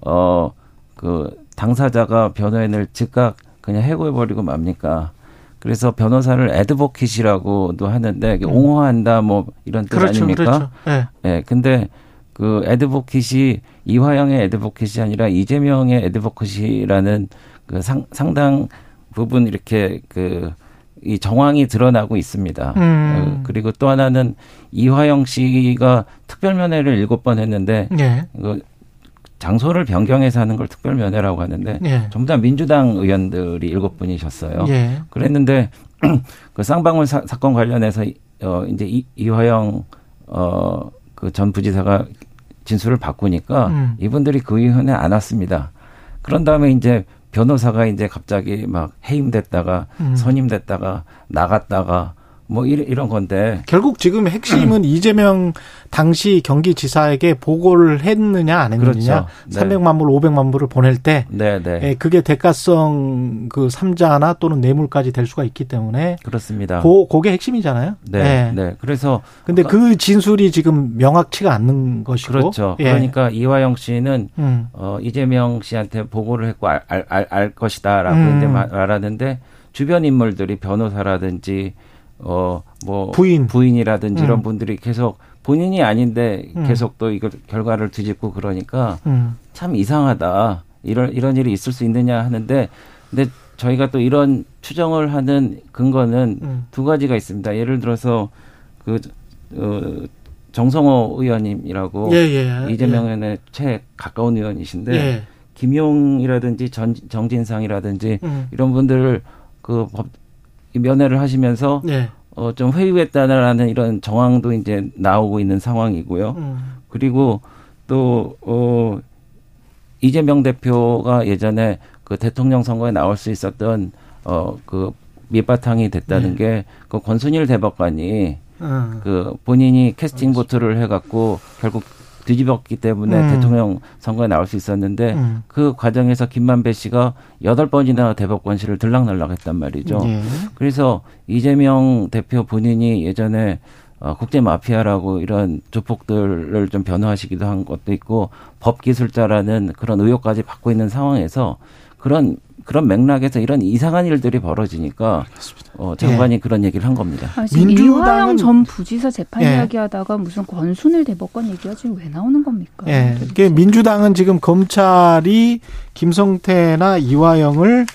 어, 그 당사자가 변호인을 즉각 그냥 해고해버리고 맙니까? 그래서 변호사를 애드보킷이라고도 하는데 이게 옹호한다 뭐 이런 뜻 그렇죠, 아닙니까? 그렇죠. 예. 예, 근데 그 애드보킷이 이화영의 애드보킷이 아니라 이재명의 애드보킷이라는 그 상, 상당 부분 이렇게 그 이 정황이 드러나고 있습니다. 음. 어, 그리고 또 하나는 이화영 씨가 특별면회를 일곱 번 했는데 예. 그 장소를 변경해서 하는 걸 특별면회라고 하는데 예. 전부 다 민주당 의원들이 일곱 분이셨어요. 예. 그랬는데 그 쌍방울 사, 건 관련해서 어 이제 이, 이화영 어그 전 부지사가 진술을 바꾸니까 음. 이분들이 그 위원회 안 왔습니다. 그런 다음에 이제 변호사가 이제 갑자기 막 해임됐다가 음. 선임됐다가 나갔다가 뭐 이런, 건데 결국 지금 핵심은 이재명 당시 경기지사에게 보고를 했느냐 안 했느냐. 그렇죠. 네. 300만 불, 500만 불을 보낼 때 네, 네. 예, 그게 대가성 그 삼자나 또는 뇌물까지 될 수가 있기 때문에 그렇습니다. 고, 그게 핵심이잖아요. 네, 예. 네. 그래서 근데 그 진술이 지금 명확치가 않는 것이고 그렇죠. 예. 그러니까 이화영 씨는 음. 어, 이재명 씨한테 보고를 했고 알, 알, 알, 알 것이다라고 음. 이제 말- 말하는데 주변 인물들이 변호사라든지 어 뭐 부인. 부인이라든지 음. 이런 분들이 계속 본인이 아닌데 음. 계속 또 이걸 결과를 뒤집고 그러니까 음. 참 이상하다. 이런 이런 일이 있을 수 있느냐 하는데 근데 저희가 또 이런 추정을 하는 근거는 음. 두 가지가 있습니다. 예를 들어서 그 어, 정성호 의원님이라고 예, 예. 이재명 의원의 최 가까운 의원이신데 예. 김용이라든지 전, 정진상이라든지 음. 이런 분들을 그 법, 이 면회를 하시면서 예. 어, 좀 회유했다라는 이런 정황도 이제 나오고 있는 상황이고요. 음. 그리고 또, 어, 이재명 대표가 예전에 그 대통령 선거에 나올 수 있었던, 어, 그 밑바탕이 됐다는 네. 게그 권순일 대법관이 음. 그 본인이 캐스팅 보트를 해갖고 결국 뒤집었기 때문에 음. 대통령 선거에 나올 수 있었는데 음. 그 과정에서 김만배 씨가 여덟 번이나 대법관실을 들락날락했단 말이죠. 예. 그래서 이재명 대표 본인이 예전에 어, 국제 마피아라고 이런 조폭들을 좀 변호하시기도 한 것도 있고 법 기술자라는 그런 의혹까지 받고 있는 상황에서 그런 그런 맥락에서 이런 이상한 일들이 벌어지니까 어, 장관이 그런 얘기를 한 겁니다. 아, 이화영 전 부지사 재판 예. 이야기하다가 무슨 권순일 대법관 얘기가 지금 왜 나오는 겁니까? 예. 이게 민주당은 지금 검찰이 김성태나 이화영을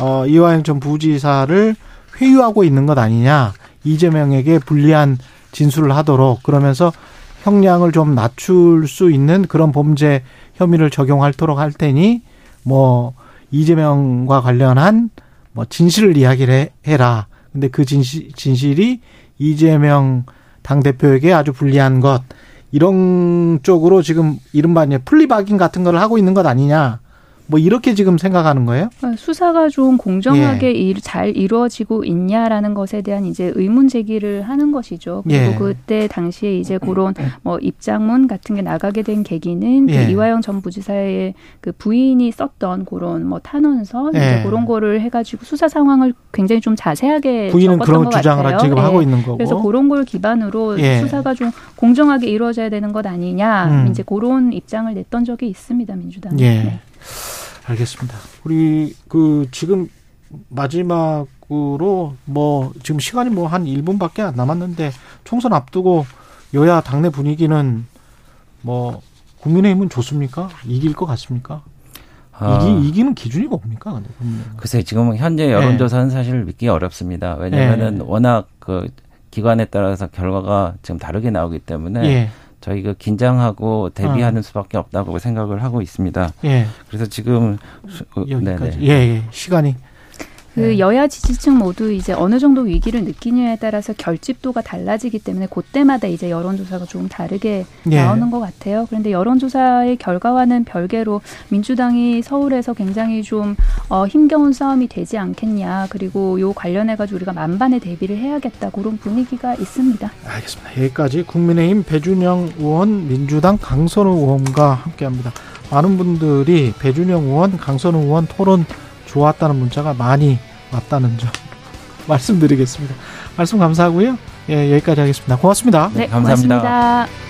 어 이화영 전 부지사를 회유하고 있는 것 아니냐. 이재명에게 불리한 진술을 하도록 그러면서 형량을 좀 낮출 수 있는 그런 범죄 혐의를 적용하도록 할 테니 뭐 이재명과 관련한 뭐 진실을 이야기를 해- 해라. 근데 그 진실, 진실이 이재명 당대표에게 아주 불리한 것, 이런 쪽으로 지금 이른바 이제 플리바긴 같은 걸 하고 있는 것 아니냐. 뭐 이렇게 지금 생각하는 거예요? 어, 수사가 좀 공정하게 일, 잘 이루어지고 있냐라는 것에 대한 이제 의문 제기를 하는 것이죠. 그리고 예. 그때 당시에 이제 그런 뭐 입장문 같은 게 나가게 된 계기는 예. 그 이화영 전 부지사의 그 부인이 썼던 그런 뭐 탄원서 예. 이제 그런 거를 해가지고 수사 상황을 굉장히 좀 자세하게 부인은 그런 것 주장을 같아요. 지금 예. 하고 있는 거고. 그래서 그런 걸 기반으로 예. 수사가 좀 공정하게 이루어져야 되는 것 아니냐 음. 이제 그런 입장을 냈던 적이 있습니다 민주당. 예. 네. 알겠습니다. 우리 그 지금 마지막으로 뭐 지금 시간이 뭐 한 1분밖에 안 남았는데 총선 앞두고 여야 당내 분위기는 뭐 국민의힘은 좋습니까? 이길 것 같습니까? 아. 이기, 이기는 기준이 뭡니까? 근데? 글쎄 지금 현재 여론조사는 사실 믿기 어렵습니다. 왜냐하면은 예. 워낙 그 기관에 따라서 결과가 지금 다르게 나오기 때문에 예. 저희가 긴장하고 대비하는 수밖에 없다고 생각을 하고 있습니다. 예. 그래서 지금 수- 어, 여기까지. 네네. 예, 예. 시간이 그 여야 지지층 모두 이제 어느 정도 위기를 느끼느냐에 따라서 결집도가 달라지기 때문에 그때마다 이제 여론조사가 좀 다르게 예. 나오는 것 같아요. 그런데 여론조사의 결과와는 별개로 민주당이 서울에서 굉장히 좀 어, 힘겨운 싸움이 되지 않겠냐. 그리고 요 관련해가지고 우리가 만반의 대비를 해야겠다. 그런 분위기가 있습니다. 알겠습니다. 여기까지 국민의힘 배준영 의원, 민주당 강선우 의원과 함께합니다. 많은 분들이 배준영 의원, 강선우 의원 토론 좋았다는 문자가 많이 왔다는 점 말씀드리겠습니다. 말씀 감사하고요. 예, 여기까지 하겠습니다. 고맙습니다. 네, 감사합니다. 고맙습니다.